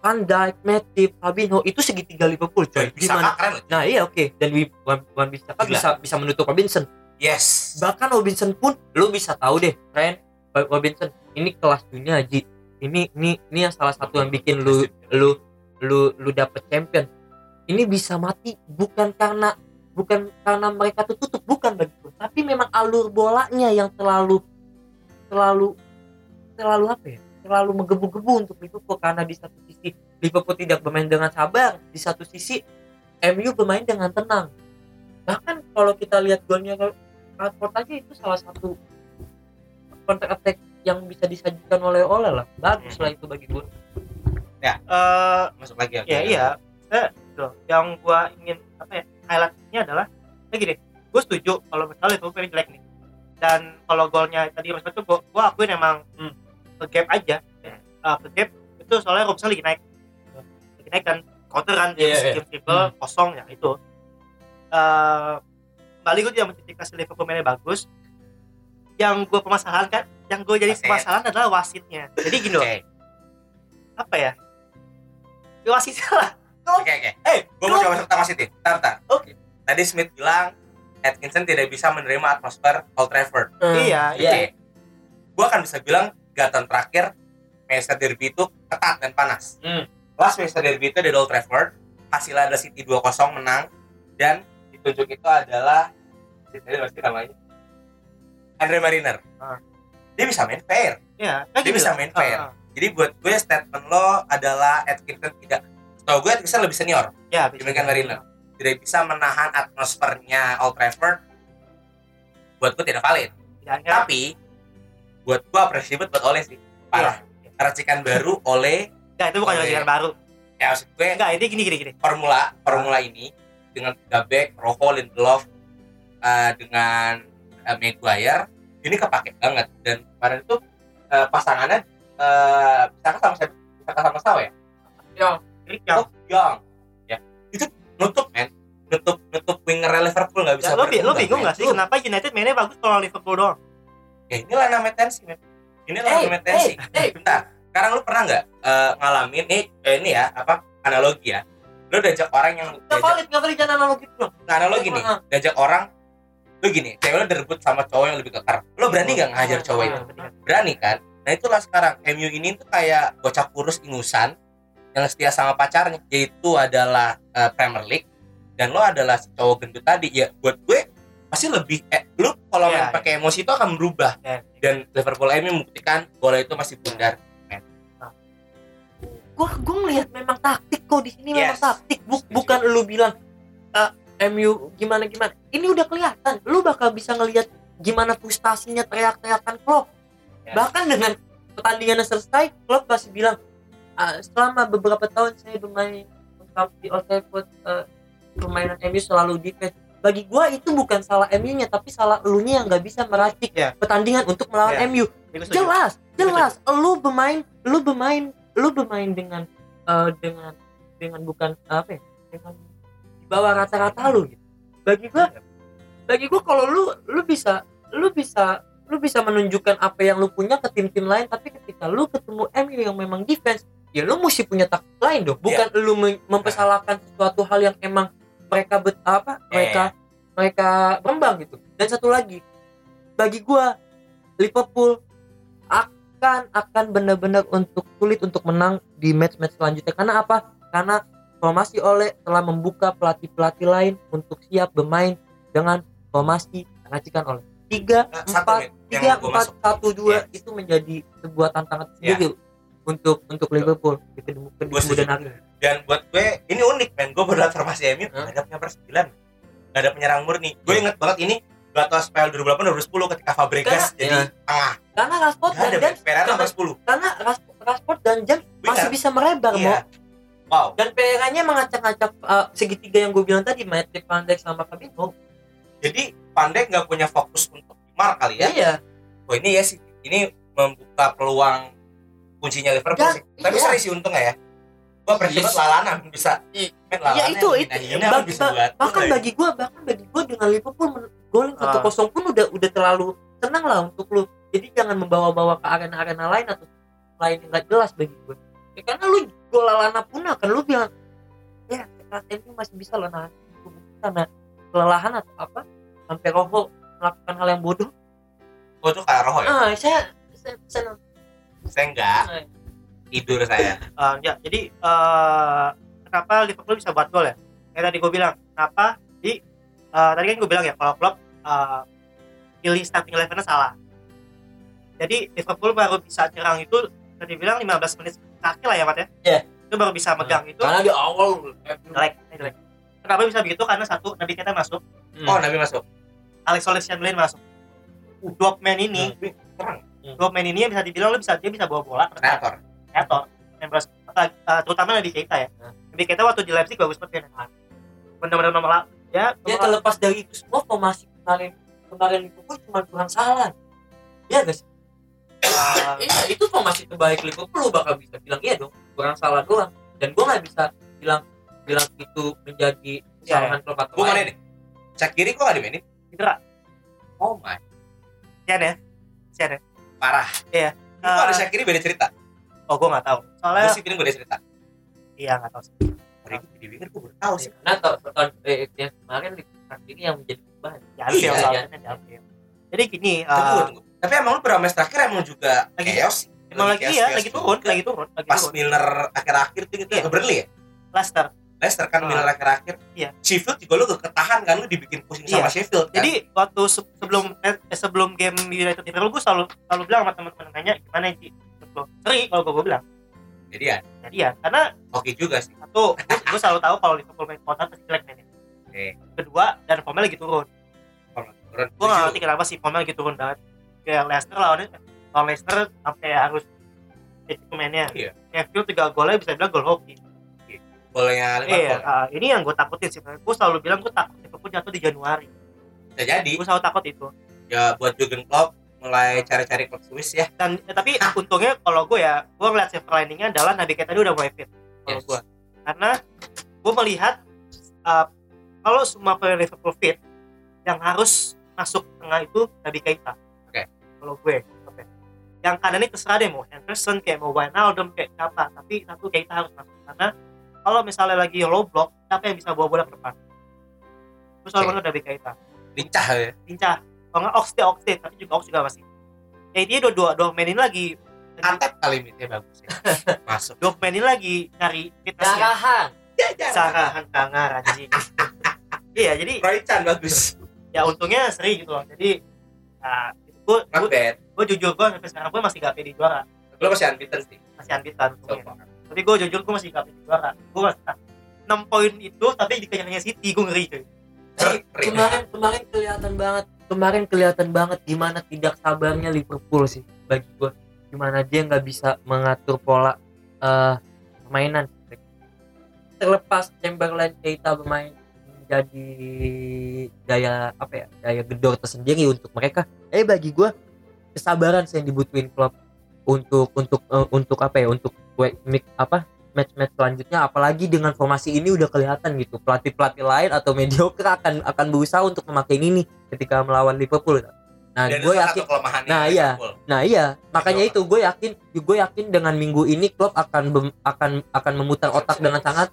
Van Dijk, Matip, Fabinho itu segitiga Liverpool coy. Bisa gimana? keren nah iya oke. Dan Wan Wan Bissaka Gila. bisa bisa menutup Robinson. Yes. Bahkan Robinson pun lu bisa tahu deh Ren Robinson ini kelas dunia Ji. Ini ini ini yang salah satu yang bikin lu lu lu lu dapet champion ini bisa mati bukan karena bukan karena mereka tuh tutup bukan begitu tapi memang alur bolanya yang terlalu terlalu terlalu apa ya? Terlalu menggebu-gebu untuk Liverpool karena di satu sisi Liverpool tidak bermain dengan sabar di satu sisi MU bermain dengan tenang. Bahkan kalau kita lihat golnya Rashford aja itu salah satu counter attack yang bisa disajikan oleh oleh lah. Bagus lah itu bagi gue Eh, masuk lagi oke. ya iya. Eh, gitu. Yang gue ingin apa ya highlightnya adalah ya gini. Gue setuju kalau misalnya Liverpool mainnya jelek nih. Dan kalau golnya tadi Mas Batu, gue gue akuin emang hmm, ke gap aja. Eh, ke gap itu soalnya Robson lagi naik. Lagi naik dan counter kan iya. James triple kosong ya itu. Eh kembali gue tidak menjustifikasi Liverpool mainnya bagus. Yang gue permasalahankan, yang gue jadi Wasit. permasalahan adalah wasitnya. Jadi gini loh, oke apa ya? Ya, wasitnya lah. oke oke Eh, gue mau coba wasit nih Bentar, bentar. Oke. tadi Smith bilang Atkinson tidak bisa menerima atmosfer Old Trafford Iya, Oke. iya. Gue akan bisa bilang gatan terakhir Manchester Derby itu ketat dan panas. Hmm. Last Manchester Derby itu di Old Trafford, hasilnya adalah City 2-0 menang dan ditunjuk itu adalah tadi pasti namanya Andre Mariner. Ah. Dia bisa main fair. Iya, kan Dia gini bisa main fair. Ah. Jadi buat gue statement lo adalah Atkinson tidak Tahu gue Atkinson lebih senior Ya, dibandingkan Mariner. Tidak bisa menahan atmosfernya Old Trafford. Buat gue tidak valid. Ya, ya. Tapi buat gue apresiasi banget buat Oleh sih. Parah. Racikan baru oleh Enggak, itu bukan Oleh. racikan baru. ya maksud gue Enggak, ini gini gini gini. formula formula ini dengan tiga back Rojo Lindelof eh, dengan eh, Maguire ini kepake banget dan kemarin itu eh, pasangannya eh bisa sama bisa sama Saw ya Klik yang oh. Young ya. Itu nutup men. Nutup nutup winger Liverpool nggak bisa ya, lo, lo bingung nggak sih kenapa United mainnya bagus kalau Liverpool doang? ya inilah namanya tensi men. Inilah Hey, namanya tensi. hey, hey. bentar. Sekarang lu pernah nggak eh, ngalamin nih eh, ini ya apa analogi ya? Lu diajak orang yang Nggak valid, nggak valid jangan analogi dong. nggak analogi nih. Diajak orang lu gini cewek lu direbut sama cowok yang lebih kekar lo berani nggak ngajar cowok itu? Berani kan? Nah itulah sekarang MU ini tuh kayak bocah kurus ingusan yang setia sama pacarnya yaitu adalah eh, Premier League dan lo adalah si cowok gendut tadi ya buat gue pasti lebih eh lu kalau Iya, main iya. pakai emosi itu akan berubah Ya, dan Liverpool MU membuktikan bola itu masih bundar Gua gua ngelihat memang taktik kok di sini memang Yes. taktik. Bu- bukan lu bilang "Ah, MU gimana gimana. Ini udah kelihatan. Lu bakal bisa ngelihat gimana frustasinya teriak-teriakan Klopp. Yes. Bahkan dengan pertandingan selesai, Klopp pasti bilang "Ah, selama beberapa tahun saya bermain di Old Trafford eh, permainan MU selalu defense. Bagi gua itu bukan salah MU-nya tapi salah elunya yang nggak bisa meracik Ya. pertandingan untuk melawan Ya. MU Gue jelas jelas lu bermain lu bermain lu bermain dengan eh, dengan dengan bukan apa ya dengan di bawah rata-rata lu gitu bagi gua bagi gua kalau lu lu bisa lu bisa lu bisa menunjukkan apa yang lu punya ke tim-tim lain tapi ketika lu ketemu MU yang memang defense ya lu mesti punya taktik lain dong. Bukan lu mem- mempersalahkan sesuatu hal yang emang mereka bet apa mereka mereka berembang gitu. Dan satu lagi bagi gua Liverpool akan akan benar-benar untuk sulit untuk menang di match-match selanjutnya. Karena apa? Karena formasi oleh telah membuka pelatih-pelatih lain untuk siap bermain dengan formasi yang racikan oleh tiga empat tiga empat satu dua itu menjadi sebuah tantangan Ya. sendiri untuk untuk Liverpool. Di kemudian hari dan buat gue ini unik men. Gue baru formasi MU nggak ada penyerang sembilan. Nggak ada penyerang murni. Gue Iya. inget banget ini Gato Spell 2008 2010 ketika Fabregas Karena- jadi iya. tengah. Karena Rashford dan James Pereira nomor 10 karena Ras- Rashford dan James masih bisa merebar iya. Mo. wow. Dan Pereiranya mengacak-acak uh, segitiga yang gue bilang tadi Matip Van Dijk sama Fabinho. Jadi Pandai nggak punya fokus untuk Neymar kali ya? Iya. Oh ini ya sih. Ini membuka peluang kuncinya Liverpool Dan- sih. Tapi iya. seri sih untung ya? Gue apresiasi Yes. banget Lalana bisa I- men ya Lalana itu yang itu. Bah- bisa buat bahkan gol ya. bagi gue bahkan bagi gue dengan Liverpool golin Ah. satu kosong pun udah udah terlalu tenang lah untuk lu. Jadi jangan membawa-bawa ke arena-arena lain atau lain yang gak jelas bagi gue ya, karena lu gol Lallana pun akan lu bilang ya sekelas MU masih bisa lah nahan tubuh karena kelelahan atau apa sampai Rojo melakukan hal yang bodoh. Gue tuh kayak roh ya. Ah saya saya, saya saya enggak Ah. tidur saya. Eh, ya jadi eh, kenapa Liverpool bisa buat gol ya? Kayak tadi gue bilang kenapa? Di eh, tadi kan gue bilang ya kalau klub eh, pilih starting eleven salah. Jadi Liverpool baru bisa nyerang itu tadi bilang 15 menit terakhir lah ya Mat ya? Iya. itu baru bisa megang itu. karena di awal jelek jelek. Kenapa bisa begitu? Karena satu Nabi kita masuk. Oh Nabi masuk. Alex Oxlade-Chamberlain masuk. Dua pemain ini Nabi terang dua pemain ini yang bisa dibilang lo bisa dia bisa bawa bola kreator. kreator. Members uh, terutama Nabi Keita ya. Nah. Nabi Keita waktu di Leipzig bagus banget ya benar-benar nomor ya ya nomor- terlepas dari itu semua formasi kemarin kemarin Liverpool cuma kurang salah? Ya guys uh, Iya, itu formasi terbaik Liverpool? Lu bakal bisa bilang iya dong kurang salah doang. Dan gua nggak bisa bilang bilang itu menjadi kesalahan klub atau gue mana lain. nih cek kiri kok gak dimainin. Cedera. Oh my. Sian ya? Sian ya parah. Iya. Lu kok ada Eh, cek kiri beda cerita? Oh gue nggak tahu. Gue soalnya sih feeling beda cerita? Iya nggak tahu sih. Hari ini di winger gue baru tahu sih. Nah, tahun, tahun eh, yang kemarin Liverpool ini yang menjadi beban. ya Iya, iya. di jadi gini tunggu uh, tunggu. Tapi emang lu match terakhir emang juga Lagi- chaos sih. emang lagi chaos, iya chaos lagi turun lagi turun lagi pas Milner akhir-akhir tuh gitu Iya. ke Burnley ya? Leicester Leicester kan Ah. Milner akhir-akhir. Iya. Sheffield juga lu gak ketahan kan? Lu dibikin pusing Iya. sama Sheffield kan? Jadi waktu se- sebelum eh, sebelum game United Liverpool gue selalu selalu bilang sama teman-teman nanya gimana sih? Lo seri kalau gue bilang. Jadi ya jadi ya karena oke juga sih. satu gue selalu tahu kalau Liverpool main konten pasti jelek mainnya oke. Kedua dan formnya lagi turun. Kalau turun gue gak tujuh. ngerti kenapa sih formnya lagi turun banget kayak Leicester lawannya lawan Leicester sampai harus jadi pemainnya. Iya. Sheffield tiga golnya bisa bilang gol hoki golnya iya Liverpool ah, ini yang gue takutin sih. Gue selalu bilang gue takut Liverpool jatuh di Januari. Bisa jadi. Gue selalu takut itu. Ya buat Jurgen Klopp mulai cari-cari klub Swiss ya. Dan eh, tapi untungnya kalau gue ya gue ngeliat silver liningnya adalah Nabi Keita udah mulai fit kalau Yes. gue karena gue melihat uh, kalau semua player Liverpool fit yang harus masuk tengah itu Nabi Keita. Oke. kalau gue oke. Yang kanan ini terserah deh mau Henderson kayak mau Wijnaldum kayak siapa. Tapi satu Keita harus masuk karena kalau misalnya lagi low block siapa yang bisa bawa bola ke depan. Terus selalu okay. Nabi Keita? Lincah ya? Lincah. Kalau nggak Oxlade Oxlade tapi juga Ox juga masih ya dia dua dua dua mainin lagi. Atep kali mitnya bagus ya. (laughs) Masuk. Dua mainin lagi nyari fitnessnya. Jarahan. sarahan kangar anjing. (laughs) Iya jadi Roy Chan bagus. Ya untungnya seri gitu loh. Jadi nah, gue gue jujur gue sampai sekarang gue masih gak pede juara. Lu masih unbeaten sih? Masih unbeaten so tapi gue jujur gue masih gak pede juara gue masih enam poin itu tapi dikejarnya City gue ngeri cuy. Kemarin kemarin kelihatan banget. Kemarin kelihatan banget gimana tidak sabarnya Liverpool sih bagi gua. Gimana dia nggak bisa mengatur pola eh permainan. Terlepas Chamberlain Keita bermain menjadi daya apa ya daya gedor tersendiri untuk mereka. Eh bagi gua kesabaran sih yang dibutuhin klub untuk untuk eh, untuk apa ya untuk mik- apa match-match selanjutnya apalagi dengan formasi ini udah kelihatan gitu pelatih-pelatih lain atau mediocre akan akan berusaha untuk memakai ini ketika melawan Liverpool nah Dan gue yakin Nah, iya. Nah iya, makanya Iya. itu gue yakin, gue yakin dengan minggu ini klub akan bem- akan akan memutar otak dengan sangat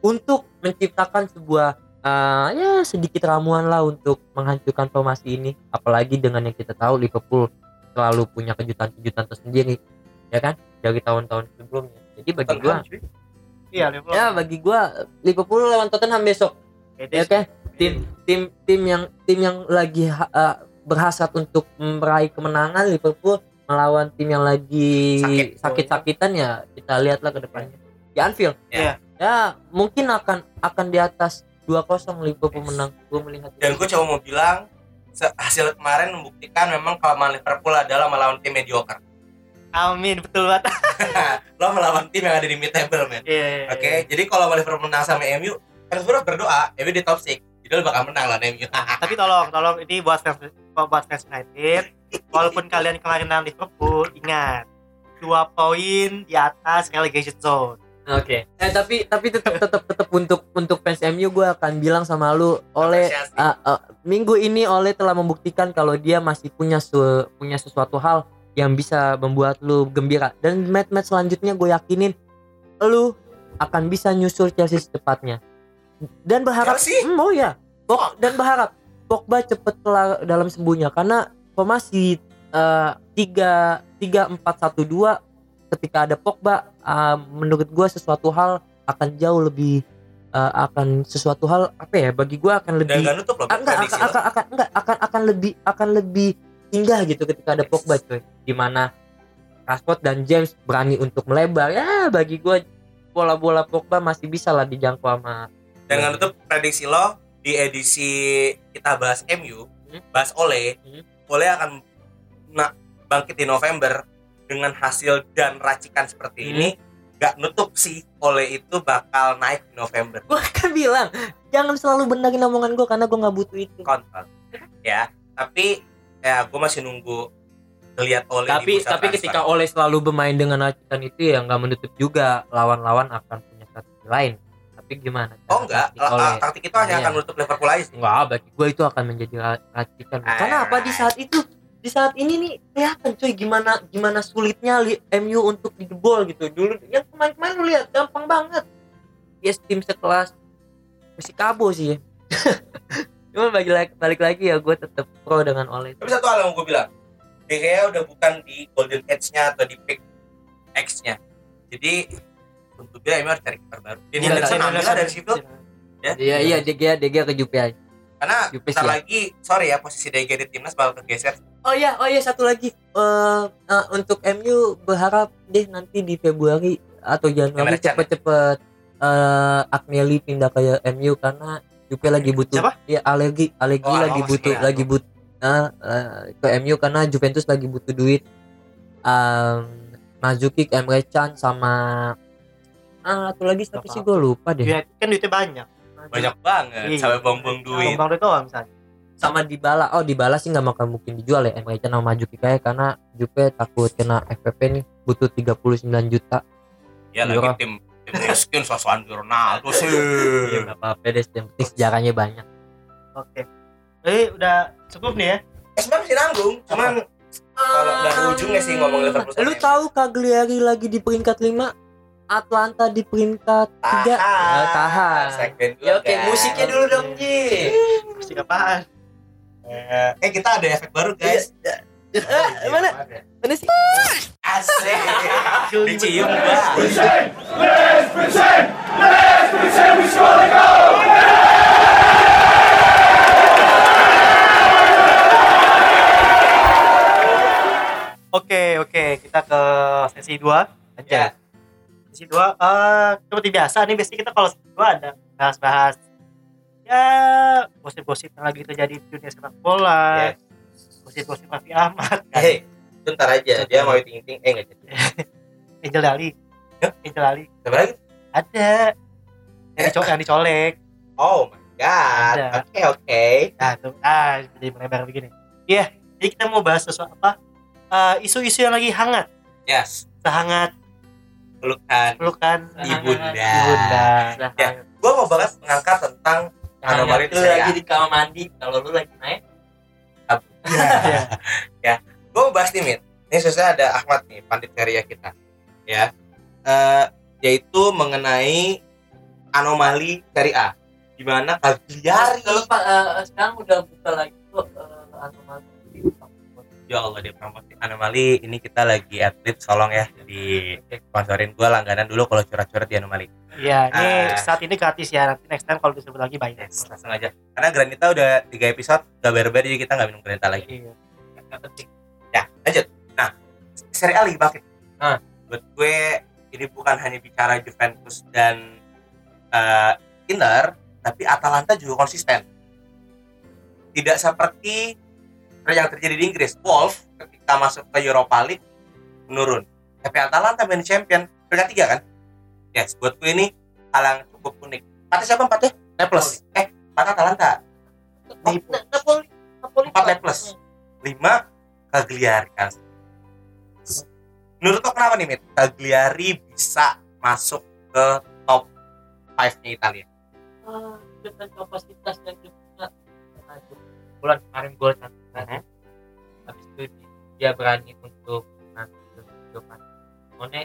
untuk menciptakan sebuah eh, ya sedikit ramuan lah untuk menghancurkan formasi ini. Apalagi dengan yang kita tahu Liverpool selalu punya kejutan-kejutan tersendiri, ya kan? Dari tahun-tahun sebelumnya. Jadi bagi gue, Iya, Liverpool. ya bagi gue Liverpool lawan Tottenham besok, Pede ya kan? Tim tim tim yang tim yang lagi ha- eh, berhasrat untuk meraih kemenangan Liverpool melawan tim yang lagi Sakit. sakit-sakitan ya kita lihatlah ke depannya. Di Anfield? Ya. ya. Mungkin akan akan di atas 2-0 Liverpool menang. Gue melihat dan gue cuma mau bilang hasil kemarin membuktikan memang kelemahan Liverpool adalah melawan tim mediocre Amin, betul banget. (laughs) lo melawan tim yang ada di mid table men Iya, iya, oke iya. jadi kalau Liverpool menang sama MU kan harus berdoa MU di top 6 jadi lo bakal menang lawan MU (laughs) Tapi tolong, tolong ini buat fans buat fans United, walaupun kalian kemarin menang Liverpool, ingat dua poin di atas relegation zone. oke eh tapi tapi tetap tetap tetap untuk untuk fans MU gue akan bilang sama lu oleh. Ah, ah, minggu ini Ole telah membuktikan kalau dia masih punya su- punya sesuatu hal yang bisa membuat lu gembira. Dan match-match selanjutnya gue yakinin lu akan bisa nyusul Chelsea secepatnya. Dan berharap Chelsea? Hmm, oh ya Pog- dan berharap Pogba cepet kelar dalam sembuhnya. Karena formasi eh, tiga tiga empat satu dua ketika ada Pogba eh, menurut gue sesuatu hal akan jauh lebih eh, akan sesuatu hal apa ya bagi gue akan dan lebih gak nutup loh Ah, enggak prediksi akan, akan akan enggak akan akan lebih akan lebih indah gitu ketika ada. Pogba coy di mana Rashford dan James berani untuk melebar ya bagi gue bola-bola Pogba masih bisa lah dijangkau sama dan gak nutup prediksi lo di edisi kita bahas MU Hmm. bahas Ole Hmm. Ole akan na- bangkit di November dengan hasil dan racikan seperti Hmm. ini gak nutup sih Ole itu bakal naik di November gue kan bilang jangan selalu benerin omongan gue karena gue nggak butuh itu kontrol ya tapi ya gue masih nunggu lihat Ole tapi tapi transfer. ketika Ole selalu bermain dengan racikan itu ya nggak menutup juga lawan-lawan akan punya strategi lain tapi gimana oh enggak taktik Ole? la- taktik itu hanya Iya. akan menutup Liverpool aja sih Enggak, bagi gue itu akan menjadi ra- racikan. Karena apa di saat itu, di saat ini nih kelihatan coy gimana gimana sulitnya li- MU untuk dijebol gitu. Dulu yang kemarin-kemarin lu lihat gampang banget. Yes, tim sekelas Persikabo sih ya. (laughs) Cuma balik lagi, balik lagi ya gue tetap pro dengan Ole. tapi satu hal yang gue bilang De Gea udah bukan di golden age-nya atau di peak X-nya jadi untuk dia MU harus cari kiper baru Enggak, Henderson ambil dari situ ya Iya iya De Gea De Gea ke Juve aja. karena sih ya. lagi sorry ya posisi De Gea di timnas bakal tergeser Oh iya, oh iya satu lagi. Eh eh, untuk MU berharap deh nanti di Februari atau Januari Can, cepet-cepet eh Agnelli pindah ke MU karena Juve lagi butuh Siapa? ya alergi alergi Oh, lagi butuh ya. lagi butuh ke MU karena Juventus lagi butuh duit. Um, Mazuki, Emre Can sama ah satu lagi siapa Siapa? sih gue lupa deh. United kan duitnya banyak. banyak banget Iya. sampai buang-buang duit Bang duit doang misalnya. sama Dybala oh Dybala sih nggak bakal mungkin dijual ya Emre Can sama Mazuki kayak karena Juve takut kena FPP nih butuh 39 juta ya Euro. lagi tim miskin sosokan di Ronaldo sih. Iya nggak apa-apa deh yang penting sejarahnya banyak. Oke. Jadi udah cukup nih ya. eh sebenarnya masih nanggung cuman kalau dari ujungnya sih ngomong Liverpool lu tahu Cagliari lagi di peringkat 5 Atlanta di peringkat 3 tahan. Ya, tahan. ya oke guys. musiknya dulu dong Ji. Musik apaan? Eh, eh kita ada efek baru guys. Eh, mana? mana sih asik dicium gua Oke, oke, kita ke sesi 2 aja. Ya. Sesi 2 eh seperti biasa nih biasanya kita kalau sesi 2 ada bahas-bahas ya gosip-gosip yang lagi terjadi di dunia sepak bola. Yes. Gosip-gosip Raffi Ahmad, kan? Hei, bentar aja. Dia mau ting-ting. Eh, enggak jadi. (laughs) Angel Dali. Hah? Angel Dali. Siapa lagi? Ada. Yang, dico- yang dicolek. Oh my god. Oke, oke. Nah, tuh. Ah, jadi melebar begini. Iya, jadi kita mau bahas sesuatu apa? Eh, isu-isu yang lagi hangat. Yes. Sehangat Pelukan pelukan ibunda. ibunda. Ya. Gua mau bahas mengangkat tentang anomali A. lagi di kamar mandi kalau lu lagi naik Iya. (laughs) gue mau bahas nih Min ini sesuai ada Ahmad nih pandit karya kita ya Eh, yaitu mengenai anomali seri A di mana Cagliari Kalau Pak eh, sekarang udah buka lagi kok eh, anomali ya Allah dia promosi anomali ini kita lagi atlet tolong ya di sponsorin gue langganan dulu kalau curhat-curhat di anomali Iya, ini Ah. saat ini gratis ya. Nanti next time kalau disebut lagi bayar. yes, langsung aja karena Granita udah tiga episode gak berbeda jadi kita nggak minum Granita lagi Iya. Nggak penting. Lanjut. Nah seri A lagi bangkit Ah. buat gue ini bukan hanya bicara Juventus dan eh, Inter tapi Atalanta juga konsisten. Tidak seperti yang terjadi di Inggris. Wolf ketika masuk ke Europa League menurun. Tapi Atalanta main champion peringkat tiga kan? Yes buat gue ini hal yang cukup unik. Empatnya siapa empatnya? Naples. Eh empat Atalanta. Na- Napoli. Napoli. Empat. Naples. lima Cagliari kan menurut lo kenapa nih Mit? Cagliari bisa masuk ke top 5 nya Italia? Ah, dengan kapasitas yang punya Nah, bulan kemarin gol satu Mhm. habis itu dia berani untuk nanti ke Giovanni Simone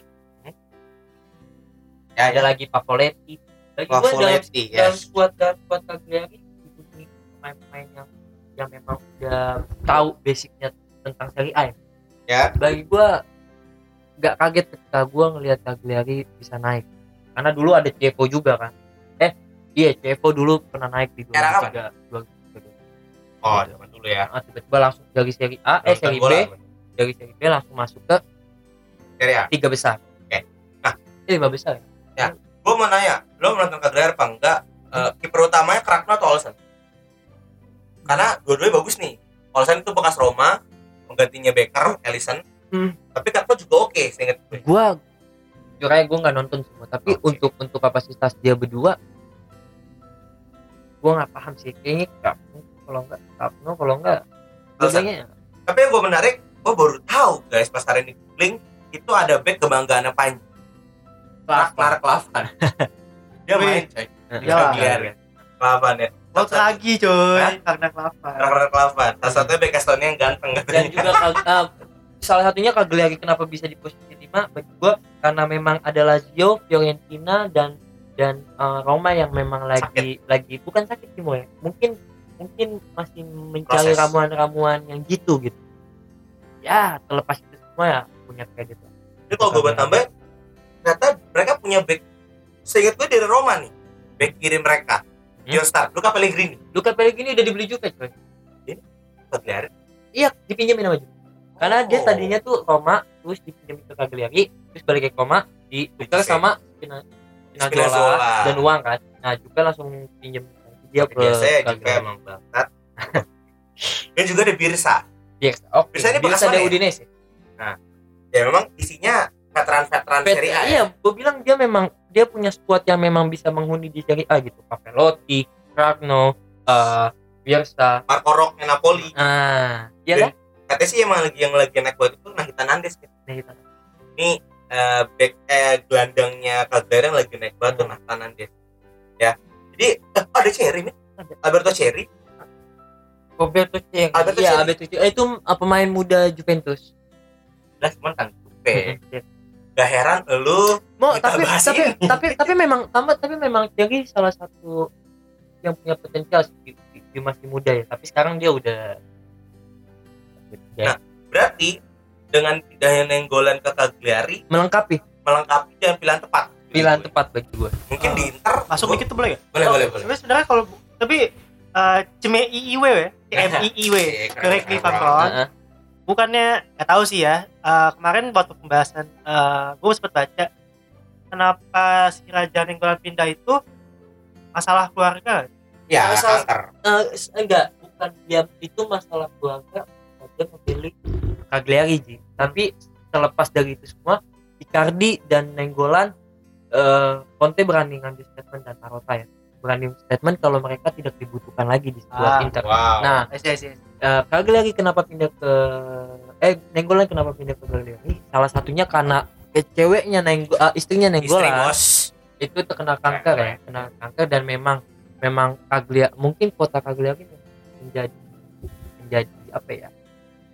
ya ada lagi Pavoletti. Lagi gua dalam, Pavoletti dalam yes. squad dan squad Cagliari dihubungi pemain-pemain yang yang memang udah tahu basicnya tentang Serie A ya. ya. Bagi gua nggak kaget ketika gua ngelihat Cagliari bisa naik. Karena dulu ada Cepo juga kan. Eh iya Cepo dulu pernah naik di Era 2003 oh zaman dulu ya. Ah, tiba-tiba langsung dari Serie A eh Serie B dari Serie B langsung masuk ke Serie A. tiga besar. Oke. Nah. eh, lima besar. Ya? gue mau nanya lo menonton Cagliari apa enggak? Eh, kiper utamanya Krakno atau Olsen? Karena dua-duanya bagus nih. Olsen itu bekas Roma penggantinya Becker Ellison Hmm. tapi Krakno juga oke seinget gue gua jujur aja gua nggak nonton semua tapi Oke. untuk untuk kapasitas dia berdua gua nggak paham sih. Kayaknya Kapno kalau nggak Kapno kalau nggak dua-duanya tapi yang gue menarik gue baru tahu guys pas hari ini googling itu ada back kebanggaan Panji. Ragnar Klavan (laughs) dia main coy. Di Iya. Cagliari Klavan ya Lo lagi coy, Hah? karena kelapa. Ragnar Klavan (laughs) salah satunya back Estonia yang ganteng dan katanya juga Kag- ah, salah satunya Cagliari kenapa bisa di posisi 5 bagi gua karena memang ada Lazio, Fiorentina dan dan eh, Roma yang memang lagi lagi bukan sakit sih ya. Mungkin mungkin masih mencari Proses. ramuan-ramuan yang gitu gitu. Ya, terlepas itu semua ya punya kredit. lah. Jadi kalau gue buat tambah, ternyata mereka punya back. Seingat gue dari Roma nih, back kiri mereka. Hmm? Joestar, Luka Pellegrini, Luka Pellegrini udah dibeli juga coy. Cagliari. Iya, dipinjemin sama Juve. Karena dia Oh. tadinya tuh Roma, terus dipinjemin ke Cagliari, terus balik ke Roma, ditukar sama Spina- Spinazzola dan uang kan. Nah, juga langsung pinjem dia Tapi ke biasanya juga emang bangsat. Dan juga ada Birsa. Yes. Oke. Biasanya dia bekas Biasa ada mana ya? Udinese. Ya memang isinya veteran-veteran Pet- Serie A. ya. iya, gue bilang dia memang dia punya squad yang memang bisa menghuni di Serie A gitu. Pavelotti, Ragno, eh Bielsa. Marco Rocca Napoli. Ah, iya lah. Katanya sih emang lagi yang lagi naik buat itu Nahita Nandes. gitu. Nah, gitu. Ini eh, back eh gelandangnya Cagliari yang lagi naik banget tuh Nahita Nandes. Ya. Jadi eh, oh, ada Cherry nih. Alberto Cherry. Roberto Cherry. Alberto Iya, Cherry. Alberto Cherry. Eh, itu uh, pemain muda Juventus. Lah cuman kan Juve. Gak heran lu Mau Kita tapi bahas tapi, ini. tapi tapi memang tambah tapi memang Cherry salah satu yang punya potensial sih di, di- di masih muda ya. Tapi sekarang dia udah Nah. berarti dengan pindahnya Nenggolan ke Cagliari melengkapi melengkapi dengan pilihan tepat. pilihan tepat bagi gue. Mungkin di Inter Masuk dikit tuh boleh gak? Boleh, boleh, boleh. Sebenarnya sebenarnya kalau tapi eh Ceme IIW ya, (laughs) CMIIW, Iya, keren, Bukannya nggak tahu sih ya. eh, kemarin waktu pembahasan gue sempat baca kenapa si Raja Nenggolan pindah itu masalah keluarga. Ya, kanker. Eh, s- enggak bukan dia itu masalah keluarga dia memilih Cagliari Ji. tapi terlepas dari itu semua Icardi dan Nenggolan eh Conte berani ngambil statement dan Marotta ya berani statement kalau mereka tidak dibutuhkan lagi di Ah, sebuah Inter Wow. nah Yes, yes, yes. eh, Cagliari kenapa pindah ke eh Nenggolan kenapa pindah ke Cagliari salah satunya karena eh, ceweknya Nenggo, eh, istrinya istri Nenggolan bos. itu terkena kanker ya kena kanker dan memang memang Cagliari mungkin kota Cagliari menjadi menjadi apa ya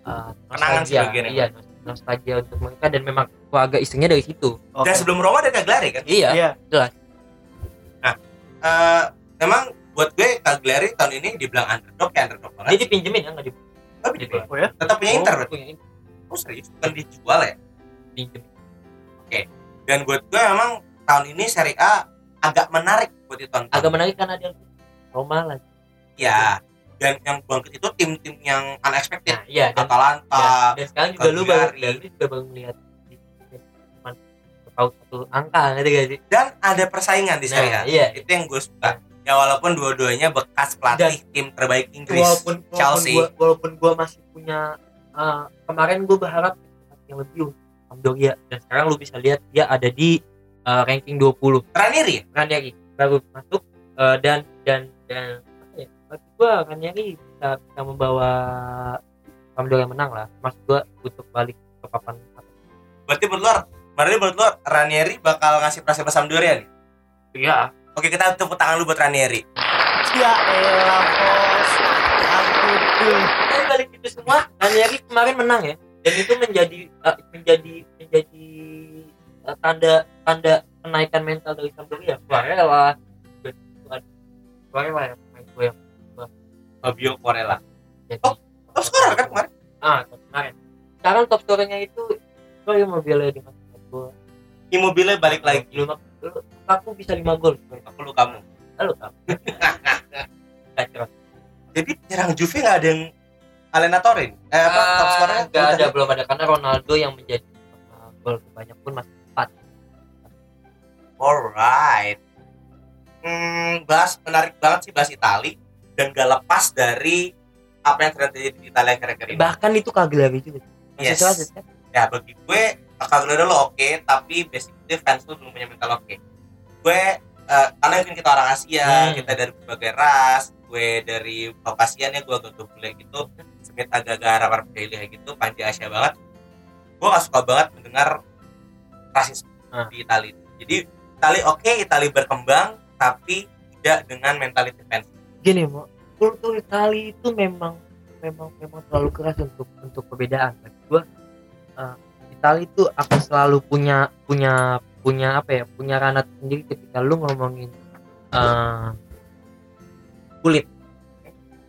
uh, Kenangan nostalgia. sebagian ya, iya nos- nostalgia untuk mereka dan memang gua agak isengnya dari situ Oke. Dan sebelum Roma ada Cagliari kan? iya Iya. Eh, memang buat gue Cagliari tahun ini dibilang underdog ya underdog dia banget. dipinjemin ya nggak di Tapi dia Oh ya. tetap punya Inter Oh, berarti. punya Inter. Oh serius bukan dijual ya? Pinjem. Dan buat gue memang tahun ini Serie A agak menarik buat ditonton. agak menarik karena ada Roma lagi Ya. Dan yang bangkit itu tim-tim yang unexpected. nah iya dan, Atalanta, dan, dan sekarang juga lu baru dan lu juga baru melihat paut satu angka ngerti gak sih dan ada persaingan di Serie nah, iya Itu yang gue suka. Ya walaupun dua-duanya bekas pelatih tim terbaik Inggris. walaupun Chelsea. walaupun gua, walaupun gua masih punya uh, kemarin gua berharap yang lebih Sampdoria dan sekarang lu bisa lihat dia ada di uh, ranking 20 Ranieri ya? Ranieri baru masuk uh, dan dan dan apa ya gua Ranieri bisa bisa membawa Sampdoria menang lah maksud gua untuk balik ke papan atas. Berarti lo, berarti menurut lo Ranieri bakal ngasih prase Sampdoria nih? iya Oke kita tepuk tangan lu buat Ranieri. Ya elah bos. Ampun. tapi balik itu semua Ranieri kemarin menang ya dan itu menjadi uh, menjadi menjadi uh, tanda tanda kenaikan mental dari Sampdoria Varela Varela ya pemain gue yang Fabio Corella. jadi Oh, Top scorer kan kemarin? ah kemarin sekarang top skornya itu gue yang mobil dengan Immobile balik lagi. lima aku bisa lima gol Aku lu kamu. lalu kamu (laughs) kacau Jadi penyerang Juve nggak ada yang Alenatorin? Eh apa top scorernya? nggak ada belum ada karena Ronaldo yang menjadi uh, gol terbanyak pun masih empat Alright. Hmm, bahas menarik banget sih bahas Itali dan gak lepas dari apa yang terjadi di Italia akhir-akhir ini. bahkan itu Cagliari juga masih Yes. jelas ya ya bagi gue Cagliari lo oke. Tapi basically fans lu belum punya mental oke. Gue eh, karena mungkin kita orang Asia Hmm. kita dari berbagai ras gue dari Kaukasian ya gue agak double gitu Smith agak-agak Arab Arab gitu Panji Asia banget. Gue gak suka banget mendengar rasisme Hmm. di Itali. Jadi Itali oke Itali berkembang tapi tidak dengan mentality fans. Gini mau kultur Itali itu memang memang memang terlalu keras untuk untuk perbedaan. Gua uh, Itali itu akan selalu punya punya punya apa ya punya ranah sendiri ketika lu ngomongin uh, kulit.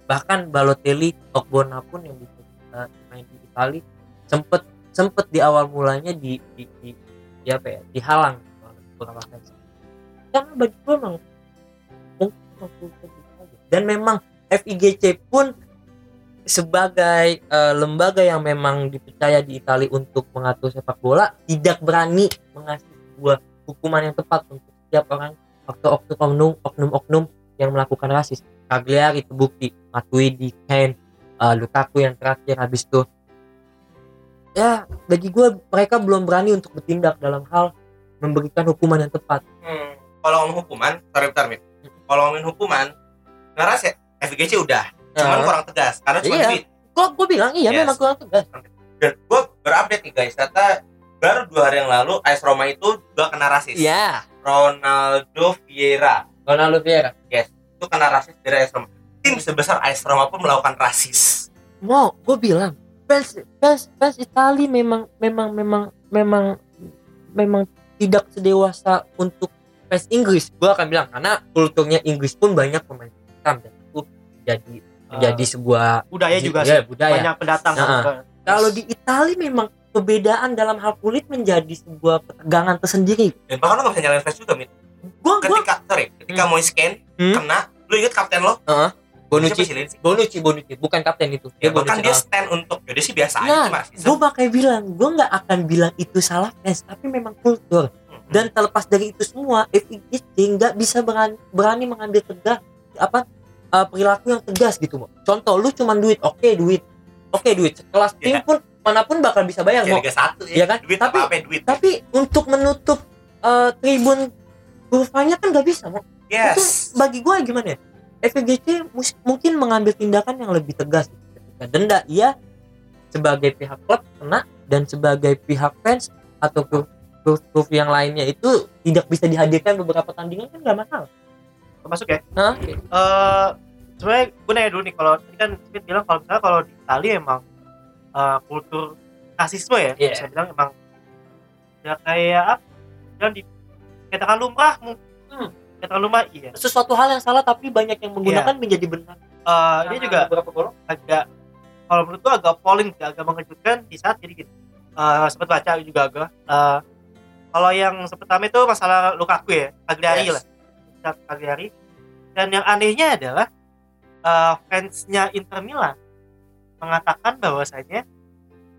Bahkan Balotelli Ogbonna pun yang bisa uh, main di Itali sempet sempet di awal mulanya di di, di, di apa ya dihalang beberapa fans. Karena bagi gua memang dan memang FIGC pun sebagai eh, lembaga yang memang dipercaya di Italia untuk mengatur sepak bola tidak berani mengasih sebuah hukuman yang tepat untuk setiap orang atau oknum oknum oknum yang melakukan rasis. Cagliari terbukti Matuidi Kane eh, Lukaku yang terakhir habis itu. Ya bagi gue mereka belum berani untuk bertindak dalam hal memberikan hukuman yang tepat. Hmm, kalau ngomong hukuman, bentar Mit. Kalau ngomongin hukuman, ngeras ya? FGC udah, cuman Nah, kurang tegas karena cuma Iya. duit. kok gue bilang iya Yes. memang kurang tegas Dan gue berupdate nih guys, ternyata baru dua hari yang lalu AS Roma itu juga kena rasis. ya Ronaldo Vieira Ronaldo Vieira itu kena rasis dari AS Roma. Tim sebesar AS Roma pun melakukan rasis. mau gue bilang fans fans fans Itali memang memang memang memang memang tidak sedewasa untuk fans Inggris gue akan bilang karena kulturnya Inggris pun banyak pemain hitam dan itu jadi menjadi sebuah Budaya juga ya, sih. budaya Banyak pendatang. Nah, juga. kalau di Itali memang perbedaan dalam hal kulit menjadi sebuah ketegangan tersendiri Dan bahkan lo gak bisa nyalain fans juga, Mit. gue gue Ketika, sorry, ketika mau scan, Hmm. kena, lu inget kapten lo? Bonucci sih, Lin? sih? Bonucci Bonucci bukan kapten itu Ya, dia bahkan Bonucci dia stand untuk, jadi sih biasa aja Nah, rasis. gue bakal bilang gue nggak akan bilang itu salah fans tapi memang kultur Hmm. dan terlepas dari itu semua FIGC nggak bisa berani, berani mengambil tegas apa uh, perilaku yang tegas gitu Mo. contoh lu cuman duit oke duit oke duit sekelas tim Iya. pun mana pun bakal bisa bayar Ya, Mo. Liga 1 ya. Iya kan? Duit Tapi- apa-apa duit. tapi untuk menutup uh, tribun kurvanya kan nggak bisa Mo. Yes. itu bagi gue gimana ya mus- mungkin mengambil tindakan yang lebih tegas ketika denda iya sebagai pihak klub kena dan sebagai pihak fans atau klub klub yang lainnya itu tidak bisa dihadirkan beberapa tandingan kan nggak masalah Termasuk ya. nah Eh, sebenarnya gue nanya dulu nih kalau tadi kan Smith bilang kalau misalnya kalau di Itali emang eh, kultur rasisme ya Iya. bisa bilang emang ya kayak apa? Bilang di katakan lumrah mungkin. Hmm. katakan lumrah iya. Sesuatu hal yang salah tapi banyak yang menggunakan menjadi benar. Eh, ini juga golong agak kalau menurut gua agak polling agak mengejutkan di saat jadi gini eh sempat baca juga agak eh, kalau yang pertama itu masalah Lukaku ya Cagliari Yes. lah. Cagliari. Dan yang anehnya adalah eh, fansnya Inter Milan mengatakan bahwasanya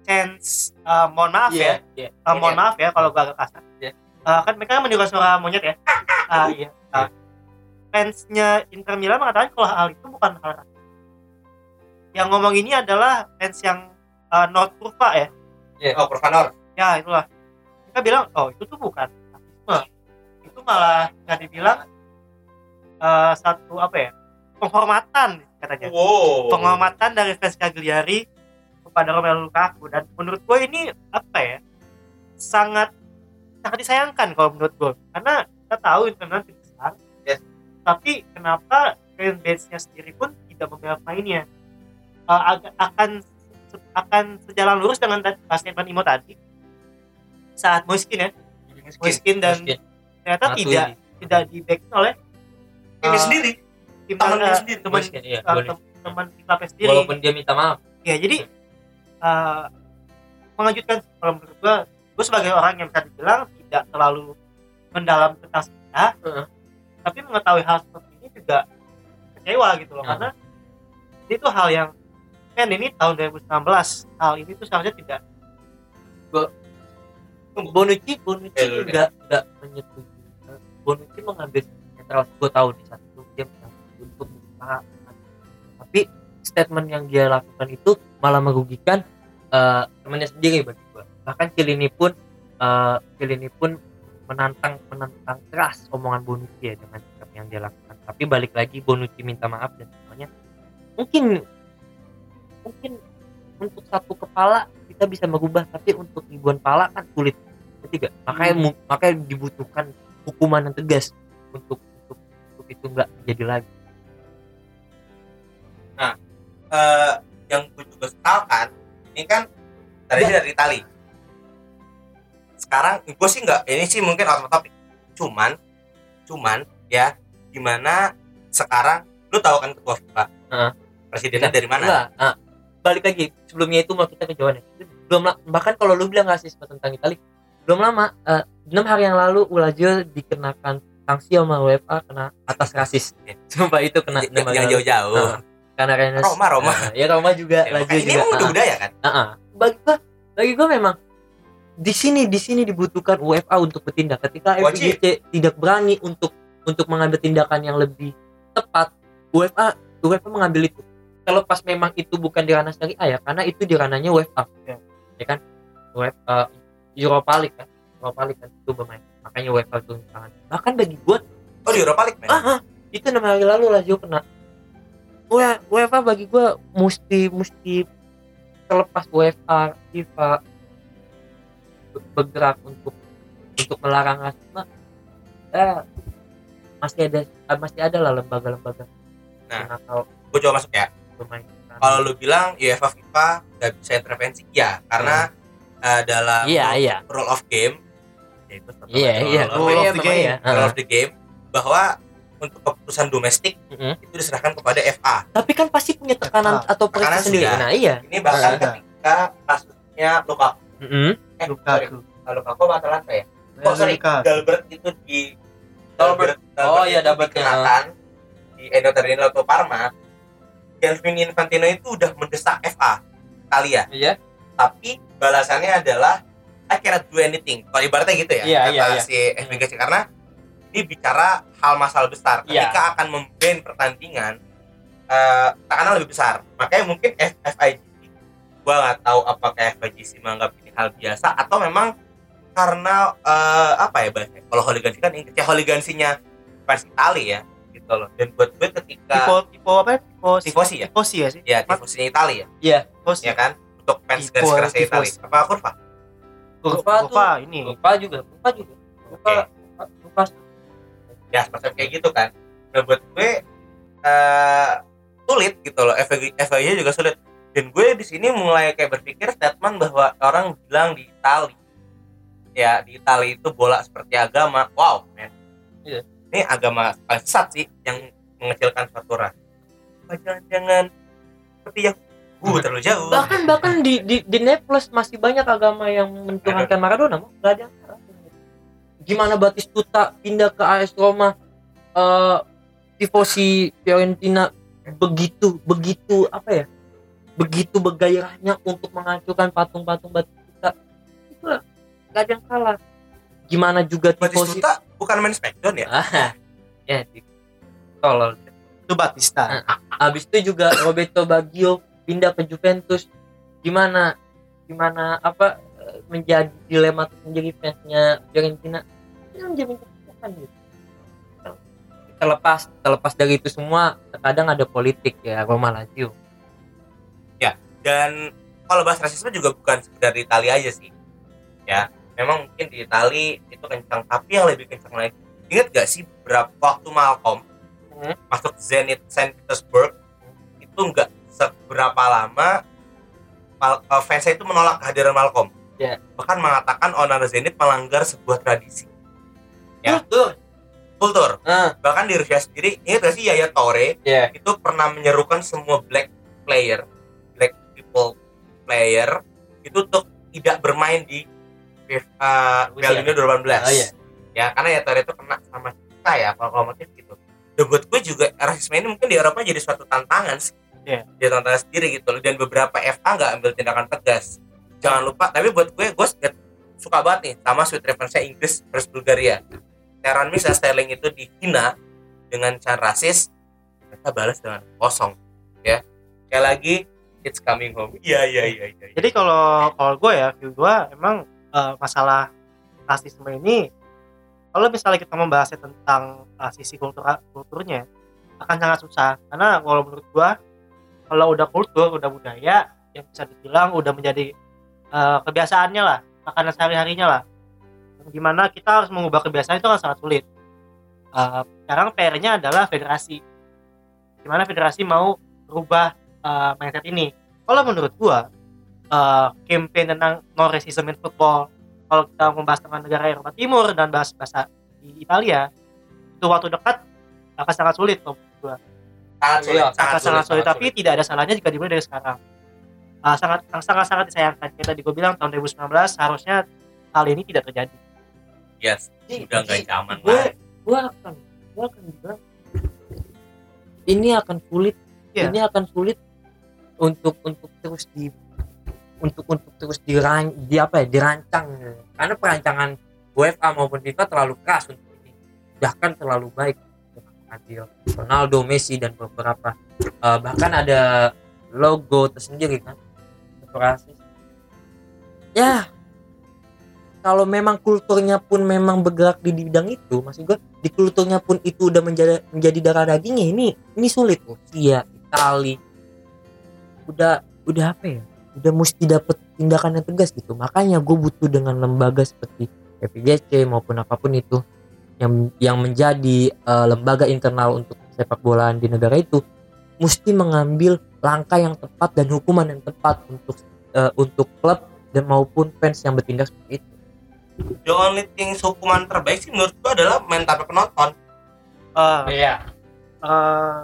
chance eh, mohon maaf ya iya Eh, mohon maaf ya kalau gua agak kasar. Iya. Eh, kan mereka menirukan suara monyet ya. (laughs) Ah iya. Ah. fansnya Inter Milan mengatakan kalau hal itu bukan hal rasis. Yang ngomong ini adalah fans yang eh, North Kurva ya. Oh, Kurvanor. Ya itulah. Mereka bilang oh itu tuh bukan rasisme. Itu malah nggak dibilang eh, satu apa ya penghormatan katanya Wow. penghormatan dari fans Cagliari kepada Romelu Lukaku dan menurut gue ini apa ya sangat sangat disayangkan kalau menurut gue karena kita tahu Inter tim besar Yes. tapi kenapa fanbase-nya sendiri pun tidak membela mainnya Eh, agak akan akan sejalan lurus dengan statement Imo tadi saat Moiskin ya Moiskin dan Miskin. ternyata Matuidi. tidak tidak di back oleh Ini eh, sendiri. Tim dia eh, sendiri, teman iya, eh, boleh. tem- teman di klubnya sendiri walaupun dia minta maaf ya jadi eh, mengejutkan kalau menurut gua gue sebagai orang yang bisa dibilang tidak terlalu mendalam tentang sejarah Heeh. tapi mengetahui hal seperti ini juga kecewa gitu loh Hmm. karena itu hal yang kan ini tahun 2019 hal ini tuh seharusnya tidak Bonucci Bonucci Eh, deh. enggak enggak menyetujui Bonucci mengambil netral gue tahu di mengambil tapi statement yang dia lakukan itu malah merugikan eh, temannya sendiri bagi gue bahkan Cilini pun eh Cilini pun menantang menantang keras omongan Bonucci ya dengan sikap yang dia lakukan. Tapi balik lagi Bonucci minta maaf dan semuanya. Mungkin mungkin untuk satu kepala kita bisa merubah tapi untuk ribuan kepala kan sulit. Ketiga makanya mu- makanya dibutuhkan hukuman yang tegas untuk untuk untuk itu nggak terjadi lagi Eh, yang gue juga sesalkan ini kan tadi dari Itali. Sekarang gue sih nggak ini sih mungkin out of topic. Cuman cuman ya gimana sekarang lu tahu kan ketua FIFA Heeh. presidennya dari mana Enggak, ah, balik lagi sebelumnya itu mau kita ke Jawa nih. belum bahkan kalau lu bilang rasisme tentang Itali belum lama eh, enam hari yang lalu Ulazio dikenakan sanksi sama UEFA kena atas rasis sumpah itu kena yang jauh-jauh. Karena Rennes Roma Roma. Nah, ya Roma juga Ya, Lazio ini juga. udah Ah, budaya kan? Ah, ah. bagi gua bagi gua memang di sini di sini dibutuhkan UEFA untuk bertindak. Ketika. FIGC tidak berani untuk untuk mengambil tindakan yang lebih tepat UEFA UEFA mengambil itu. Kalau pas memang itu bukan di ranah Serie A ya karena itu di ranahnya UEFA. Ya. ya kan? UEFA Europa League kan? Europa League kan itu bermain. Makanya UEFA turun tangan bahkan bagi gua oh di Europa League ah, ah, itu enam hari lalu Lazio kena UEFA bagi gue mesti mesti terlepas UEFA FIFA be- bergerak untuk untuk melarang rasisme eh, masih ada eh, masih ada lah lembaga-lembaga Nah. atau gue coba masuk ya. Kalau lu bilang UEFA FIFA nggak bisa intervensi ya karena eh, dalam iya iya. rule of game ya itu satu iya rule iya. Of Rule game, of the game. ya. rule of the game bahwa untuk keputusan domestik Mm-mm. itu diserahkan kepada FA tapi kan pasti punya tekanan atau pressure Tekanan sendiri sudah. nah iya ini bahkan Ada. ketika kasusnya Lukaku Mm-mm. eh Lukaku. Lukaku apa Atalanta ya oh sorry. Dalbert itu di Dalbert. Oh, iya, Dalbert, ya. dikenakan di Eno Torino atau Parma Gianni Infantino itu udah mendesak FA Italia iya tapi balasannya adalah I cannot do anything kalau ibaratnya gitu ya Iya, iya, iya. si FBGC karena ini bicara hal masalah besar. Iya. ketika akan memban pertandingan eh tekanan lebih besar. Makanya mungkin F- FIGC gua nggak tahu apakah FIGC menganggap ini hal biasa atau memang karena eh, apa ya bahasanya? Kalau hooligansi kan Inggris ya hooligansinya fans Itali ya gitu loh. Dan buat gue ketika tipe tipe apa ya? tipe Tifosi ya? tifosi ya sih? Ya tifosinya Itali ya? Iya tifosi. Ya kan? Untuk fans garis kerasnya Itali. Tifos. apa kurva? Kurva tuh. Kurva ini. Kurva juga Kurva juga. Kurva Kurva- Kurva ya semacam kayak gitu kan. Nah buat gue eh sulit gitu loh. FIG juga sulit. Dan gue di sini mulai kayak berpikir statement bahwa orang bilang di Itali. Ya di Itali itu bola seperti agama. Wow men. Iya. ini agama sesat sih yang mengecilkan suatu ras. Jangan-jangan seperti yang uh (laughs) terlalu jauh. Bahkan bahkan di di di Naples masih banyak agama yang mentuhankan Maradona nggak ada. Gimana Batistuta pindah ke AS Roma? Eh tifosi Fiorentina begitu begitu apa ya? Begitu bergairahnya untuk menghancurkan patung-patung Batistuta. Itu nggak ada yang salah. Gimana juga tifosi Batistuta bukan main Smackdown ya? Ah ya di- tolol. Itu Batista. Habis itu juga Roberto Baggio pindah ke Juventus. Gimana? Gimana apa eh, menjadi dilema menjadi fansnya Fiorentina gitu. Terlepas terlepas dari itu semua terkadang ada politik ya Roma Lazio. dan kalau bahas rasisme juga bukan sekedar di Italia aja sih ya memang mungkin di Italia itu kencang tapi yang lebih kencang lagi ingat gak sih berapa waktu Malcolm Hmm. masuk Zenit Saint Petersburg itu nggak seberapa lama Mal- eh, fansnya itu menolak kehadiran Malcolm Ya. bahkan mengatakan owner Zenit melanggar sebuah tradisi Ya. Kultur. kultur Ah, bahkan di Rusia sendiri ingat gak sih Yaya Toure ya. itu pernah menyerukan semua black player, black people player itu untuk tidak bermain di uh, Piala Rusia. Dunia 2018. Oh, iya. Ya, karena ya Torre itu kena sama kita ya kalau motif gitu. Dan buat gue juga rasisme ini mungkin di Eropa jadi suatu tantangan sih. Iya. Dia tantangan sendiri gitu loh. Dan beberapa FA nggak ambil tindakan tegas. Jangan lupa, tapi buat gue, gue suka banget nih sama sweet reference Inggris versus Bulgaria. Teran dan Sterling itu dihina dengan cara rasis, mereka balas dengan kosong. Ya, sekali lagi, it's coming home. Iya, iya, iya, iya. jadi kalau kalau gue ya view gue emang eh, masalah rasisme ini kalau misalnya kita membahasnya tentang eh, sisi kultur kulturnya akan sangat susah karena kalau menurut gue kalau udah kultur udah budaya yang bisa dibilang udah menjadi eh, kebiasaannya lah makanan sehari harinya lah di mana kita harus mengubah kebiasaan itu kan sangat sulit. Eh, sekarang PR-nya adalah federasi. Gimana federasi mau berubah eh, mindset ini? Kalau menurut gua eh, campaign tentang no racism in football kalau kita membahas tentang negara Eropa Timur dan bahas bahasa di Italia itu waktu dekat akan sangat sulit kalau menurut gua. Sangat sulit, Iya, akan sangat sulit tapi tidak ada salahnya jika dimulai dari sekarang. Sangat sangat sangat disayangkan. Tadi gue bilang tahun 2019 harusnya hal ini tidak terjadi Yes, Ji, udah nggak zaman gue lah. gue akan gue akan bilang ini akan sulit. Iya. ini akan sulit untuk untuk terus di untuk untuk terus diran di apa ya dirancang. Karena perancangan UEFA maupun FIFA terlalu keras untuk ini. Bahkan terlalu baik untuk mengambil Ronaldo Messi dan beberapa eh, bahkan ada logo tersendiri kan. Rasis. Ya kalau memang kulturnya pun memang bergerak di bidang itu maksud gue di kulturnya pun itu udah menjadi menjadi darah dagingnya ini ini sulit. Rusia Itali. Udah udah apa ya? Udah mesti dapat tindakan yang tegas gitu. Makanya gue butuh dengan lembaga seperti FIGC maupun apa pun itu yang yang menjadi eh, lembaga internal untuk sepak bolaan di negara itu mesti mengambil langkah yang tepat dan hukuman yang tepat untuk eh, untuk klub dan maupun fans yang bertindak seperti itu The only thing hukuman terbaik sih menurut gua adalah main tanpa penonton. Eh, Iya. eh,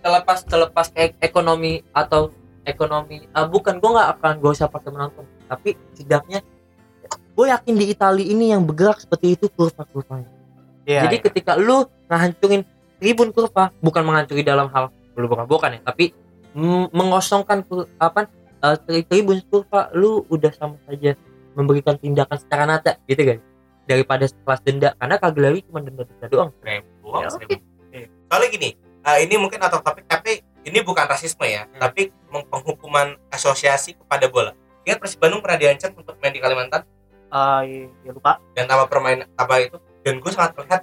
Terlepas terlepas kayak ekonomi atau ekonomi, ah, bukan gue nggak akan gue usah pakai menonton, tapi setidaknya gue yakin di Italia ini yang bergerak seperti itu kurva kurvanya. iya, Jadi iya. ketika lu ngehancurin tribun kurva, bukan menghancuri dalam hal lu bukan ya, tapi mm, mengosongkan apa eh, tri- tribun kurva, lu udah sama saja memberikan tindakan secara nyata, gitu kan? Daripada kelas denda, karena Cagliari cuma denda-denda doang. Seribu doang, Ya, seribu. Soalnya gini, eh, ini mungkin atau topik tapi ini bukan rasisme ya, Hmm. tapi penghukuman asosiasi kepada bola. Ingat Persib Bandung pernah diancam untuk main di Kalimantan Eh, iya, iya, lupa dan tanpa permain apa itu dan gue sangat melihat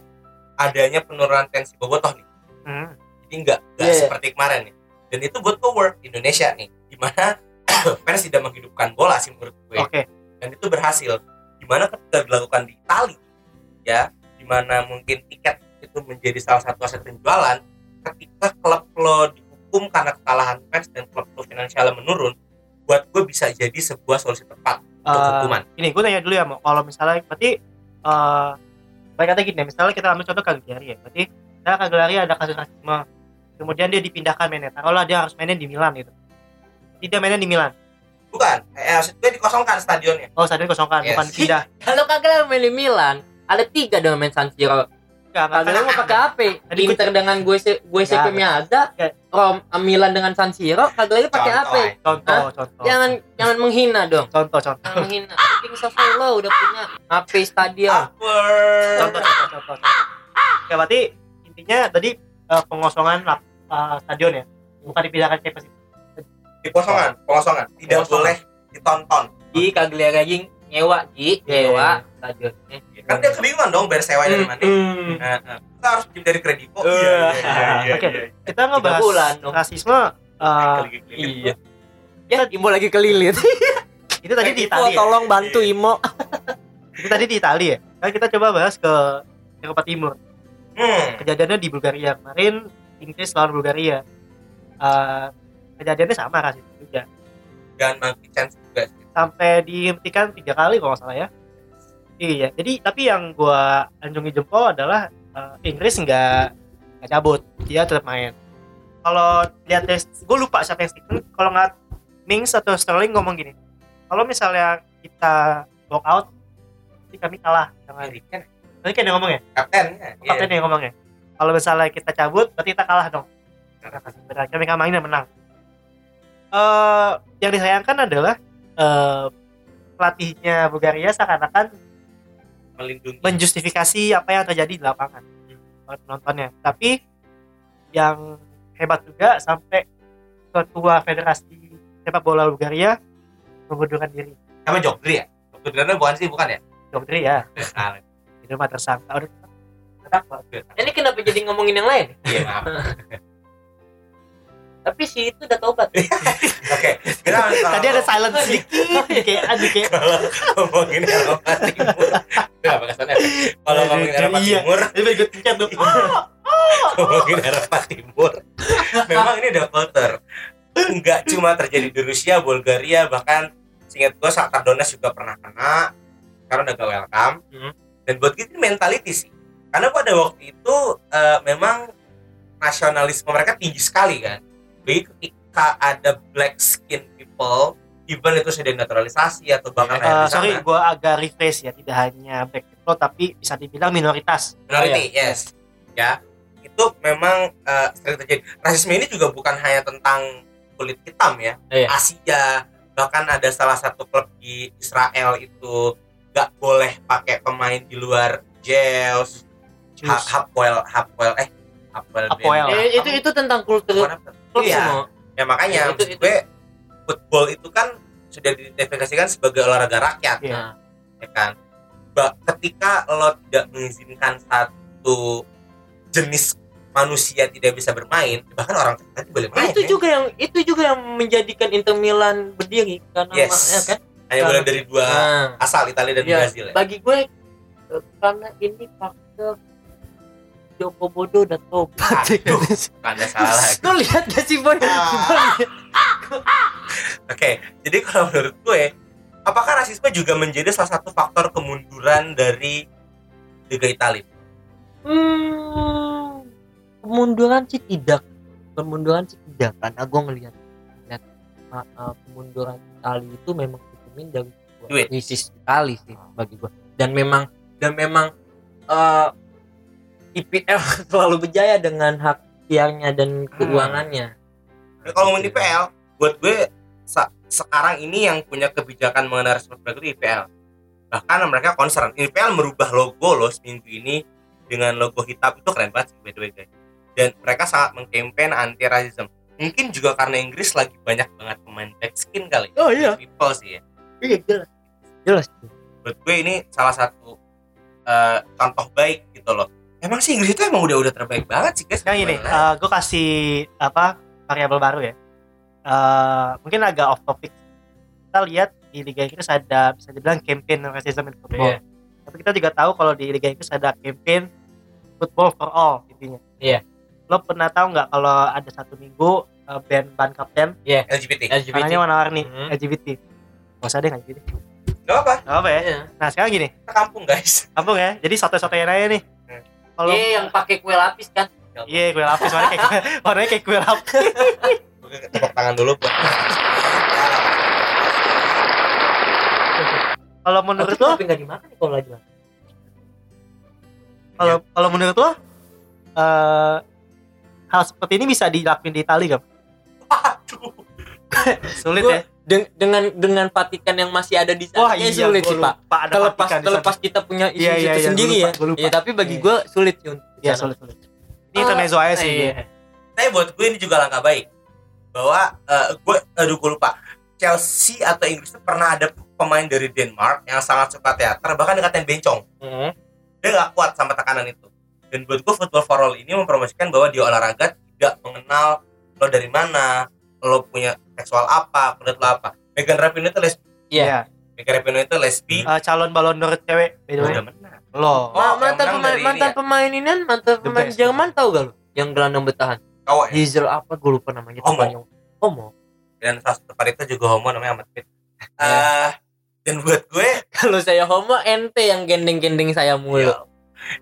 adanya penurunan tensi bobotoh nih. Hmm. Jadi nggak nggak Iya, iya. seperti kemarin nih. Dan itu buat gue work di Indonesia nih, di mana (coughs) fans tidak menghidupkan bola sih menurut gue. oke dan itu berhasil. Di mana ketika dilakukan di Itali ya. Di mana mungkin tiket itu menjadi salah satu aset penjualan ketika klub lo dihukum karena kesalahan fans dan klub-klub finansial menurun buat gue bisa jadi sebuah solusi tepat untuk Eh, hukuman. ini gue tanya dulu ya mau kalau misalnya berarti eh baik kata gini misalnya kita ambil contoh Cagliari ya. Berarti misalnya Cagliari ada kasus rasisme kemudian dia dipindahkan mainnya. Taruhlah dia harus mainin di Milan gitu. Tidak mainnya di Milan bukan eh, maksud gue dikosongkan stadionnya oh stadion kosongkan Yes. bukan pindah (laughs) Kalau kagak main di Milan, ada tiga dengan main San Siro. Kagak mau pakai apa? Tadi gua- Inter dengan gue gue. Miazza, Enggak. Rom Milan dengan San Siro, kagak lagi pakai Contoh, apa? eh. contoh contoh Jangan jangan menghina dong. contoh contoh Jangan menghina. King Sassuolo udah punya HP stadion. Contoh contoh contoh, contoh. ya berarti intinya tadi eh, pengosongan lap, eh, stadion ya bukan dipindahkan ke Persib dikosongan pengosongan tidak Kosongan. boleh ditonton Di Cagliari aja nyewa, Iya. nyewa stadionnya. kan dia kebingungan dong bayar sewa dari mana Hmm. Nah, kita harus pinjam dari kredivo Eh. iya iya iya Oke. kita ngebahas bulan dong. rasisme eh, Keliling-keliling. Iya. Ya, Imo lagi kelilit. (laughs) itu tadi di Imo, Italia ya? tolong bantu Imo. (laughs) itu tadi di Italia ya kan kita coba bahas ke Eropa Timur hmm. kejadiannya di Bulgaria kemarin Inggris lawan Bulgaria Eh, kejadiannya sama rasisme juga. Dan monkey chance juga sih. sampai dihentikan tiga kali kalau nggak salah ya. Iya jadi tapi yang gua anjungi jempol adalah eh, Inggris nggak nggak cabut. Dia tetap main. Kalau lihat tes gue lupa siapa yang statement kalau nggak Mings atau Sterling ngomong gini kalau misalnya kita walk out nanti kami kalah dengan Tadi kan yang ngomong ya? Kaptennya iya. kapten yang ngomong ya? Kalau misalnya kita cabut berarti kita kalah dong. Karena kasih benar kami nggak main dan menang eh yang disayangkan adalah eh pelatihnya Bulgaria seakan-akan melindungi. menjustifikasi apa yang terjadi di lapangan buat penontonnya. Tapi yang hebat juga sampai ketua federasi sepak bola Bulgaria mengundurkan diri. Sama Jogri ya? Jogri bukan sih? Bukan ya? Jogdri ya. (laughs) Itu mah tersangka. Udah. Ini kenapa jadi ngomongin yang lain? iya maaf (laughs) Tapi si itu udah tobat. (laughs) oke kita kalau tadi ada silent sedikit (laughs) kayak aduh kayak ngomongin Eropa Timur. Kenapa kesannya? kalau ngomongin Eropa Iya. Timur. Itu ikut pencet tuh. (laughs) Ngomongin Eropa Timur. Memang ini ada culture nggak cuma terjadi di Rusia Bulgaria bahkan singkat gue Shakhtar Donetsk juga pernah kena. Karena udah gak welcome. Hmm. dan buat itu mentality sih. Karena pada waktu itu eh, memang nasionalisme mereka tinggi sekali kan jadi ketika ada black skin people even itu sudah naturalisasi atau bahkan ada di sorry, gue agak refresh ya, tidak hanya black people, tapi bisa dibilang minoritas. minority yes ya itu memang eh, sering terjadi rasisme ini juga bukan hanya tentang kulit hitam ya Iya. Asia bahkan ada salah satu klub di Israel itu nggak boleh pakai pemain di luar Jews. Ha- Hapoel Hapoel eh Hapoel Hapoel. Ben- Eh, itu itu tentang kultur? Klub Iya. semua. ya makanya Itu- maksud itu- gue football itu kan sudah diidentifikasikan sebagai olahraga rakyat Iya. Nah, ya kan Ba- ketika lo tidak mengizinkan satu jenis manusia tidak bisa bermain bahkan orang tertentu boleh main itu ya. juga yang itu juga yang menjadikan Inter Milan berdiri karena Yes. ya kan. hanya boleh dari dua Nah, asal Italia dan ya, Brazil ya. bagi gue eh, karena ini faktor Joko Bodo udah tobat. Aduh, anda salah. (laughs) Lu lihat gak sih boy? Ah. Lihat. Oke, jadi kalau menurut gue, apakah rasisme juga menjadi salah satu faktor kemunduran dari Liga Italia? Hmm, kemunduran sih tidak. Kemunduran sih tidak karena gue ngelihat ngeliat, uh, uh, kemunduran Itali itu memang ditemuin dari krisis Itali sih bagi gue. Dan memang dan memang uh, IPL selalu (laughs) berjaya dengan hak siarnya dan keuangannya. Ya, kalau ngomongin IPL, buat gue sa- sekarang ini yang punya kebijakan mengenai rasisme itu IPL. Bahkan mereka concern. IPL merubah logo loh seminggu ini dengan logo hitam itu keren banget sih by the way guys. Dan mereka sangat mengkampen anti rasisme. Mungkin juga karena Inggris lagi banyak banget pemain black skin kali. Oh, iya. People sih ya. Iya jelas. Jelas. Buat gue ini salah satu eh, contoh baik gitu loh. Emang sih Inggris itu emang udah udah terbaik banget sih guys. Sekarang gini, Gimana? gue kasih apa variabel baru ya. Eh, mungkin agak off topic. Kita lihat di Liga Inggris ada bisa dibilang campaign racism in football. Iya. Tapi kita juga tahu kalau di Liga Inggris ada campaign football for all intinya. Iya. Lo pernah tahu nggak kalau ada satu minggu eh, band ban kapten LGBT LGBT warnanya warna-warni Hmm. LGBT nggak usah deh nggak LGBT gak apa nggak apa ya Iya. nah sekarang gini kita kampung guys kampung ya jadi satu-satunya aja nih. Kalau Iya, yang pakai kue lapis kan? Iya kue lapis warnanya kayak kue, (laughs) warnanya kayak kue lapis. Tepuk tangan dulu buat kalau menurut Tapi lo? tapi nggak dimakan ya kalau lagi makan. kalau kalau menurut lo eh hal seperti ini bisa dilakuin di Itali gak Aduh. (laughs) sulit Gua- ya Den- dengan dengan Vatikan yang masih ada di sana wah iya sulit sih pak lupa ada terlepas Vatikan di sana. terlepas kita punya isu Iya, iya, iya, sendiri gua lupa, ya lupa. Iya, tapi bagi Iya. gue sulit sih untuk iya sana. sulit sulit ini intermezzo aja sih Iya. tapi buat gue ini juga langkah baik bahwa eh, gue aduh gue lupa Chelsea atau Inggris itu pernah ada pemain dari Denmark yang sangat suka teater bahkan dikatain bencong Mhm. dia nggak kuat sama tekanan itu dan buat gue football for all ini mempromosikan bahwa di olahraga tidak mengenal lo dari mana lo punya seksual apa kulit lo apa Megan Rapinoe itu lesbi Iya. Iya. Megan Rapinoe itu lesbi Eh, calon balon d'Or cewek by the way udah menang lo Oh, Ma- mantan yang pemain mantan ini ya? pemain ini kan mantan The pemain. Jerman tahu gak lo yang gelandang bertahan cowok ya Hazel apa gue lupa namanya Homo. temannya. Homo dan salah satu itu juga homo namanya Ahmad Fit. Eh, dan buat gue kalau saya homo ente yang gendeng-gendeng saya mulu Iya.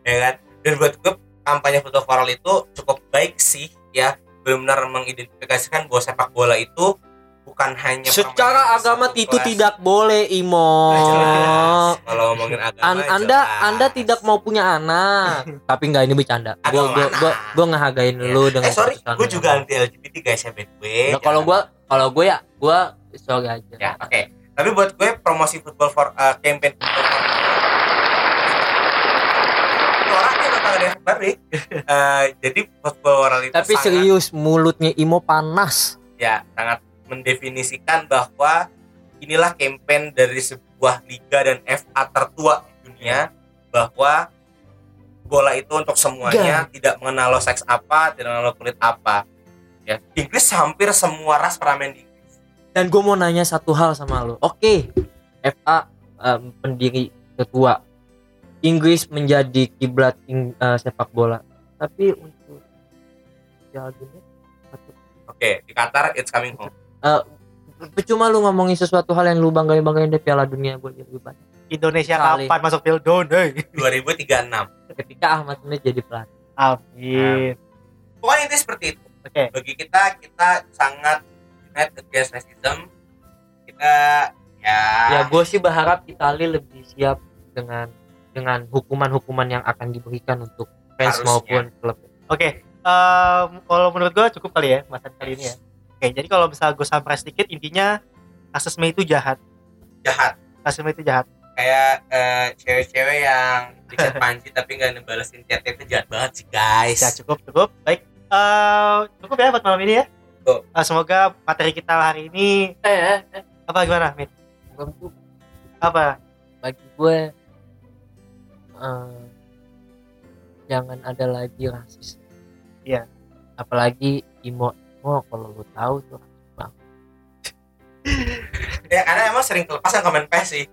ya kan dan buat gue kampanye foto viral itu cukup baik sih ya benar-benar mengidentifikasikan bahwa sepak bola itu bukan hanya secara agama itu kelas. tidak boleh Imo. Nah, (laughs) kalau ngomongin agama An- anda jelas. anda tidak mau punya anak. (laughs) Tapi nggak ini bercanda. Gua mana? gua gua ngehargain Ya. lu dengan eh sorry gue juga anti LGBT guys ya by Ya, kalau gua kalau gue ya gua sorry aja. Ya oke. Tapi buat gue promosi football for uh, campaign football for ada balik (laughs) Eh, jadi football moral itu tapi sangat- serius mulutnya Imo panas. Ya sangat mendefinisikan bahwa inilah campaign dari sebuah liga dan FA tertua di dunia bahwa bola itu untuk semuanya tidak mengenal lo seks apa tidak mengenal lo kulit apa. Ya di Inggris hampir semua ras pernah main di Inggris. Dan gue mau nanya satu hal sama lo. Oke FA em, pendiri ketua. Inggris menjadi kiblat ing- eh, sepak bola. Tapi untuk Piala Dunia oke di Qatar it's coming home percuma lu ngomongin sesuatu hal yang lu banggain banggain dari Piala Dunia gue lebih banyak Indonesia Kali. kapan masuk Pildon deh 2036 ketika Ahmad Smith jadi pelatih. Amin. Pokoknya itu seperti itu. Oke. Bagi kita kita sangat unite against racism. Kita ya, ya gue sih berharap Itali lebih siap dengan dengan hukuman-hukuman yang akan diberikan untuk fans Harusnya. maupun klub. Oke, em, kalau menurut gua cukup kali ya masa kali ini ya. Oke, jadi kalau misalnya gue sampai sedikit intinya kasus Mei itu jahat. jahat Kasus Mei itu jahat. kayak eh, cewek-cewek yang di chat (laughs) Panji tapi nggak ngebalesin chatnya itu jahat banget sih guys Ya cukup cukup. Baik, Eh, cukup ya buat malam ini ya. Cukup. Eh, semoga materi kita hari ini eh, eh, apa gimana, Mit? untuk Apa? bagi gue eh, jangan ada lagi rasis Iya. apalagi imo imo kalau lu tahu tuh (laughs) ya karena emang sering kelepasan komen pes sih.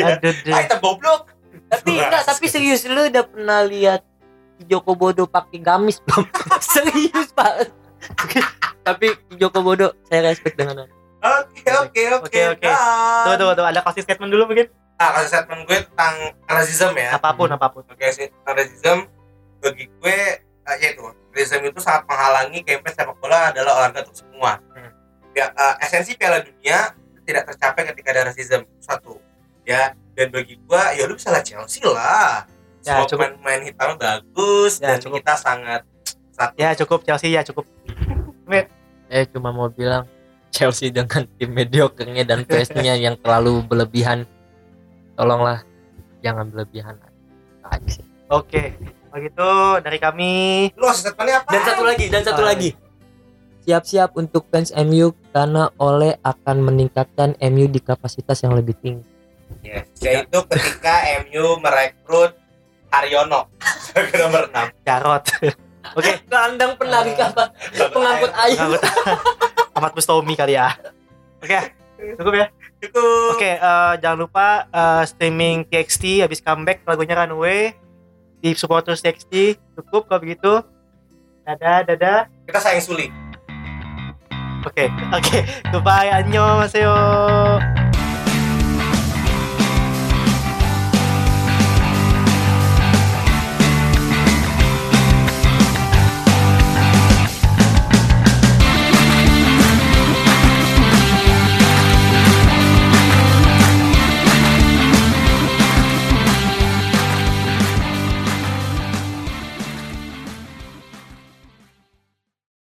Ya. (laughs) Aduh, ah itu goblok. Tapi enggak tapi serius lu udah pernah lihat Joko Bodo pakai gamis belum (laughs) serius pak. Tapi Joko Bodo saya respect dengan oke oke oke Oke, oke. Tunggu, tunggu, tunggu. Ada closing statement dulu mungkin? ah kasih statement gue tentang racism ya. Apa pun, apa pun. oke sih. Tentang racism bagi gue eh, ya itu racism itu sangat menghalangi campaign sepak bola adalah olahraga untuk semua Hmm. ya eh, esensi piala dunia tidak tercapai ketika ada racism satu ya dan bagi gue ya lu bisa lah Chelsea lah Ya, semua cukup. pemain hitamnya bagus Ya, dan cukup. kita sangat satu Ya cukup Chelsea ya cukup. eh cuma mau bilang Chelsea dengan tim mediocre-nya dan face-nya (laughs) yang terlalu berlebihan tolonglah jangan berlebihan aja sih Oke. Gitu dari kami lu apa dan satu lagi dan satu Ah, lagi siap-siap untuk fans MU karena oleh akan meningkatkan MU di kapasitas yang lebih tinggi Yes, yaitu ketika MU merekrut Haryono sebagai (laughs) nomor 6 Jarot. (laughs) Oke. kandang penarik apa pengangkut air Ngangkut. Ahmad (laughs) Bustomi kali ya. Oke. Cukup ya. Cukup. Oke, eh, jangan lupa eh, streaming TXT habis comeback lagunya Runaway di supporter seksi cukup kalau begitu. Dadah dadah. Kita sayang Suli. Oke okay, oke. Okay. goodbye annyeonghaseyo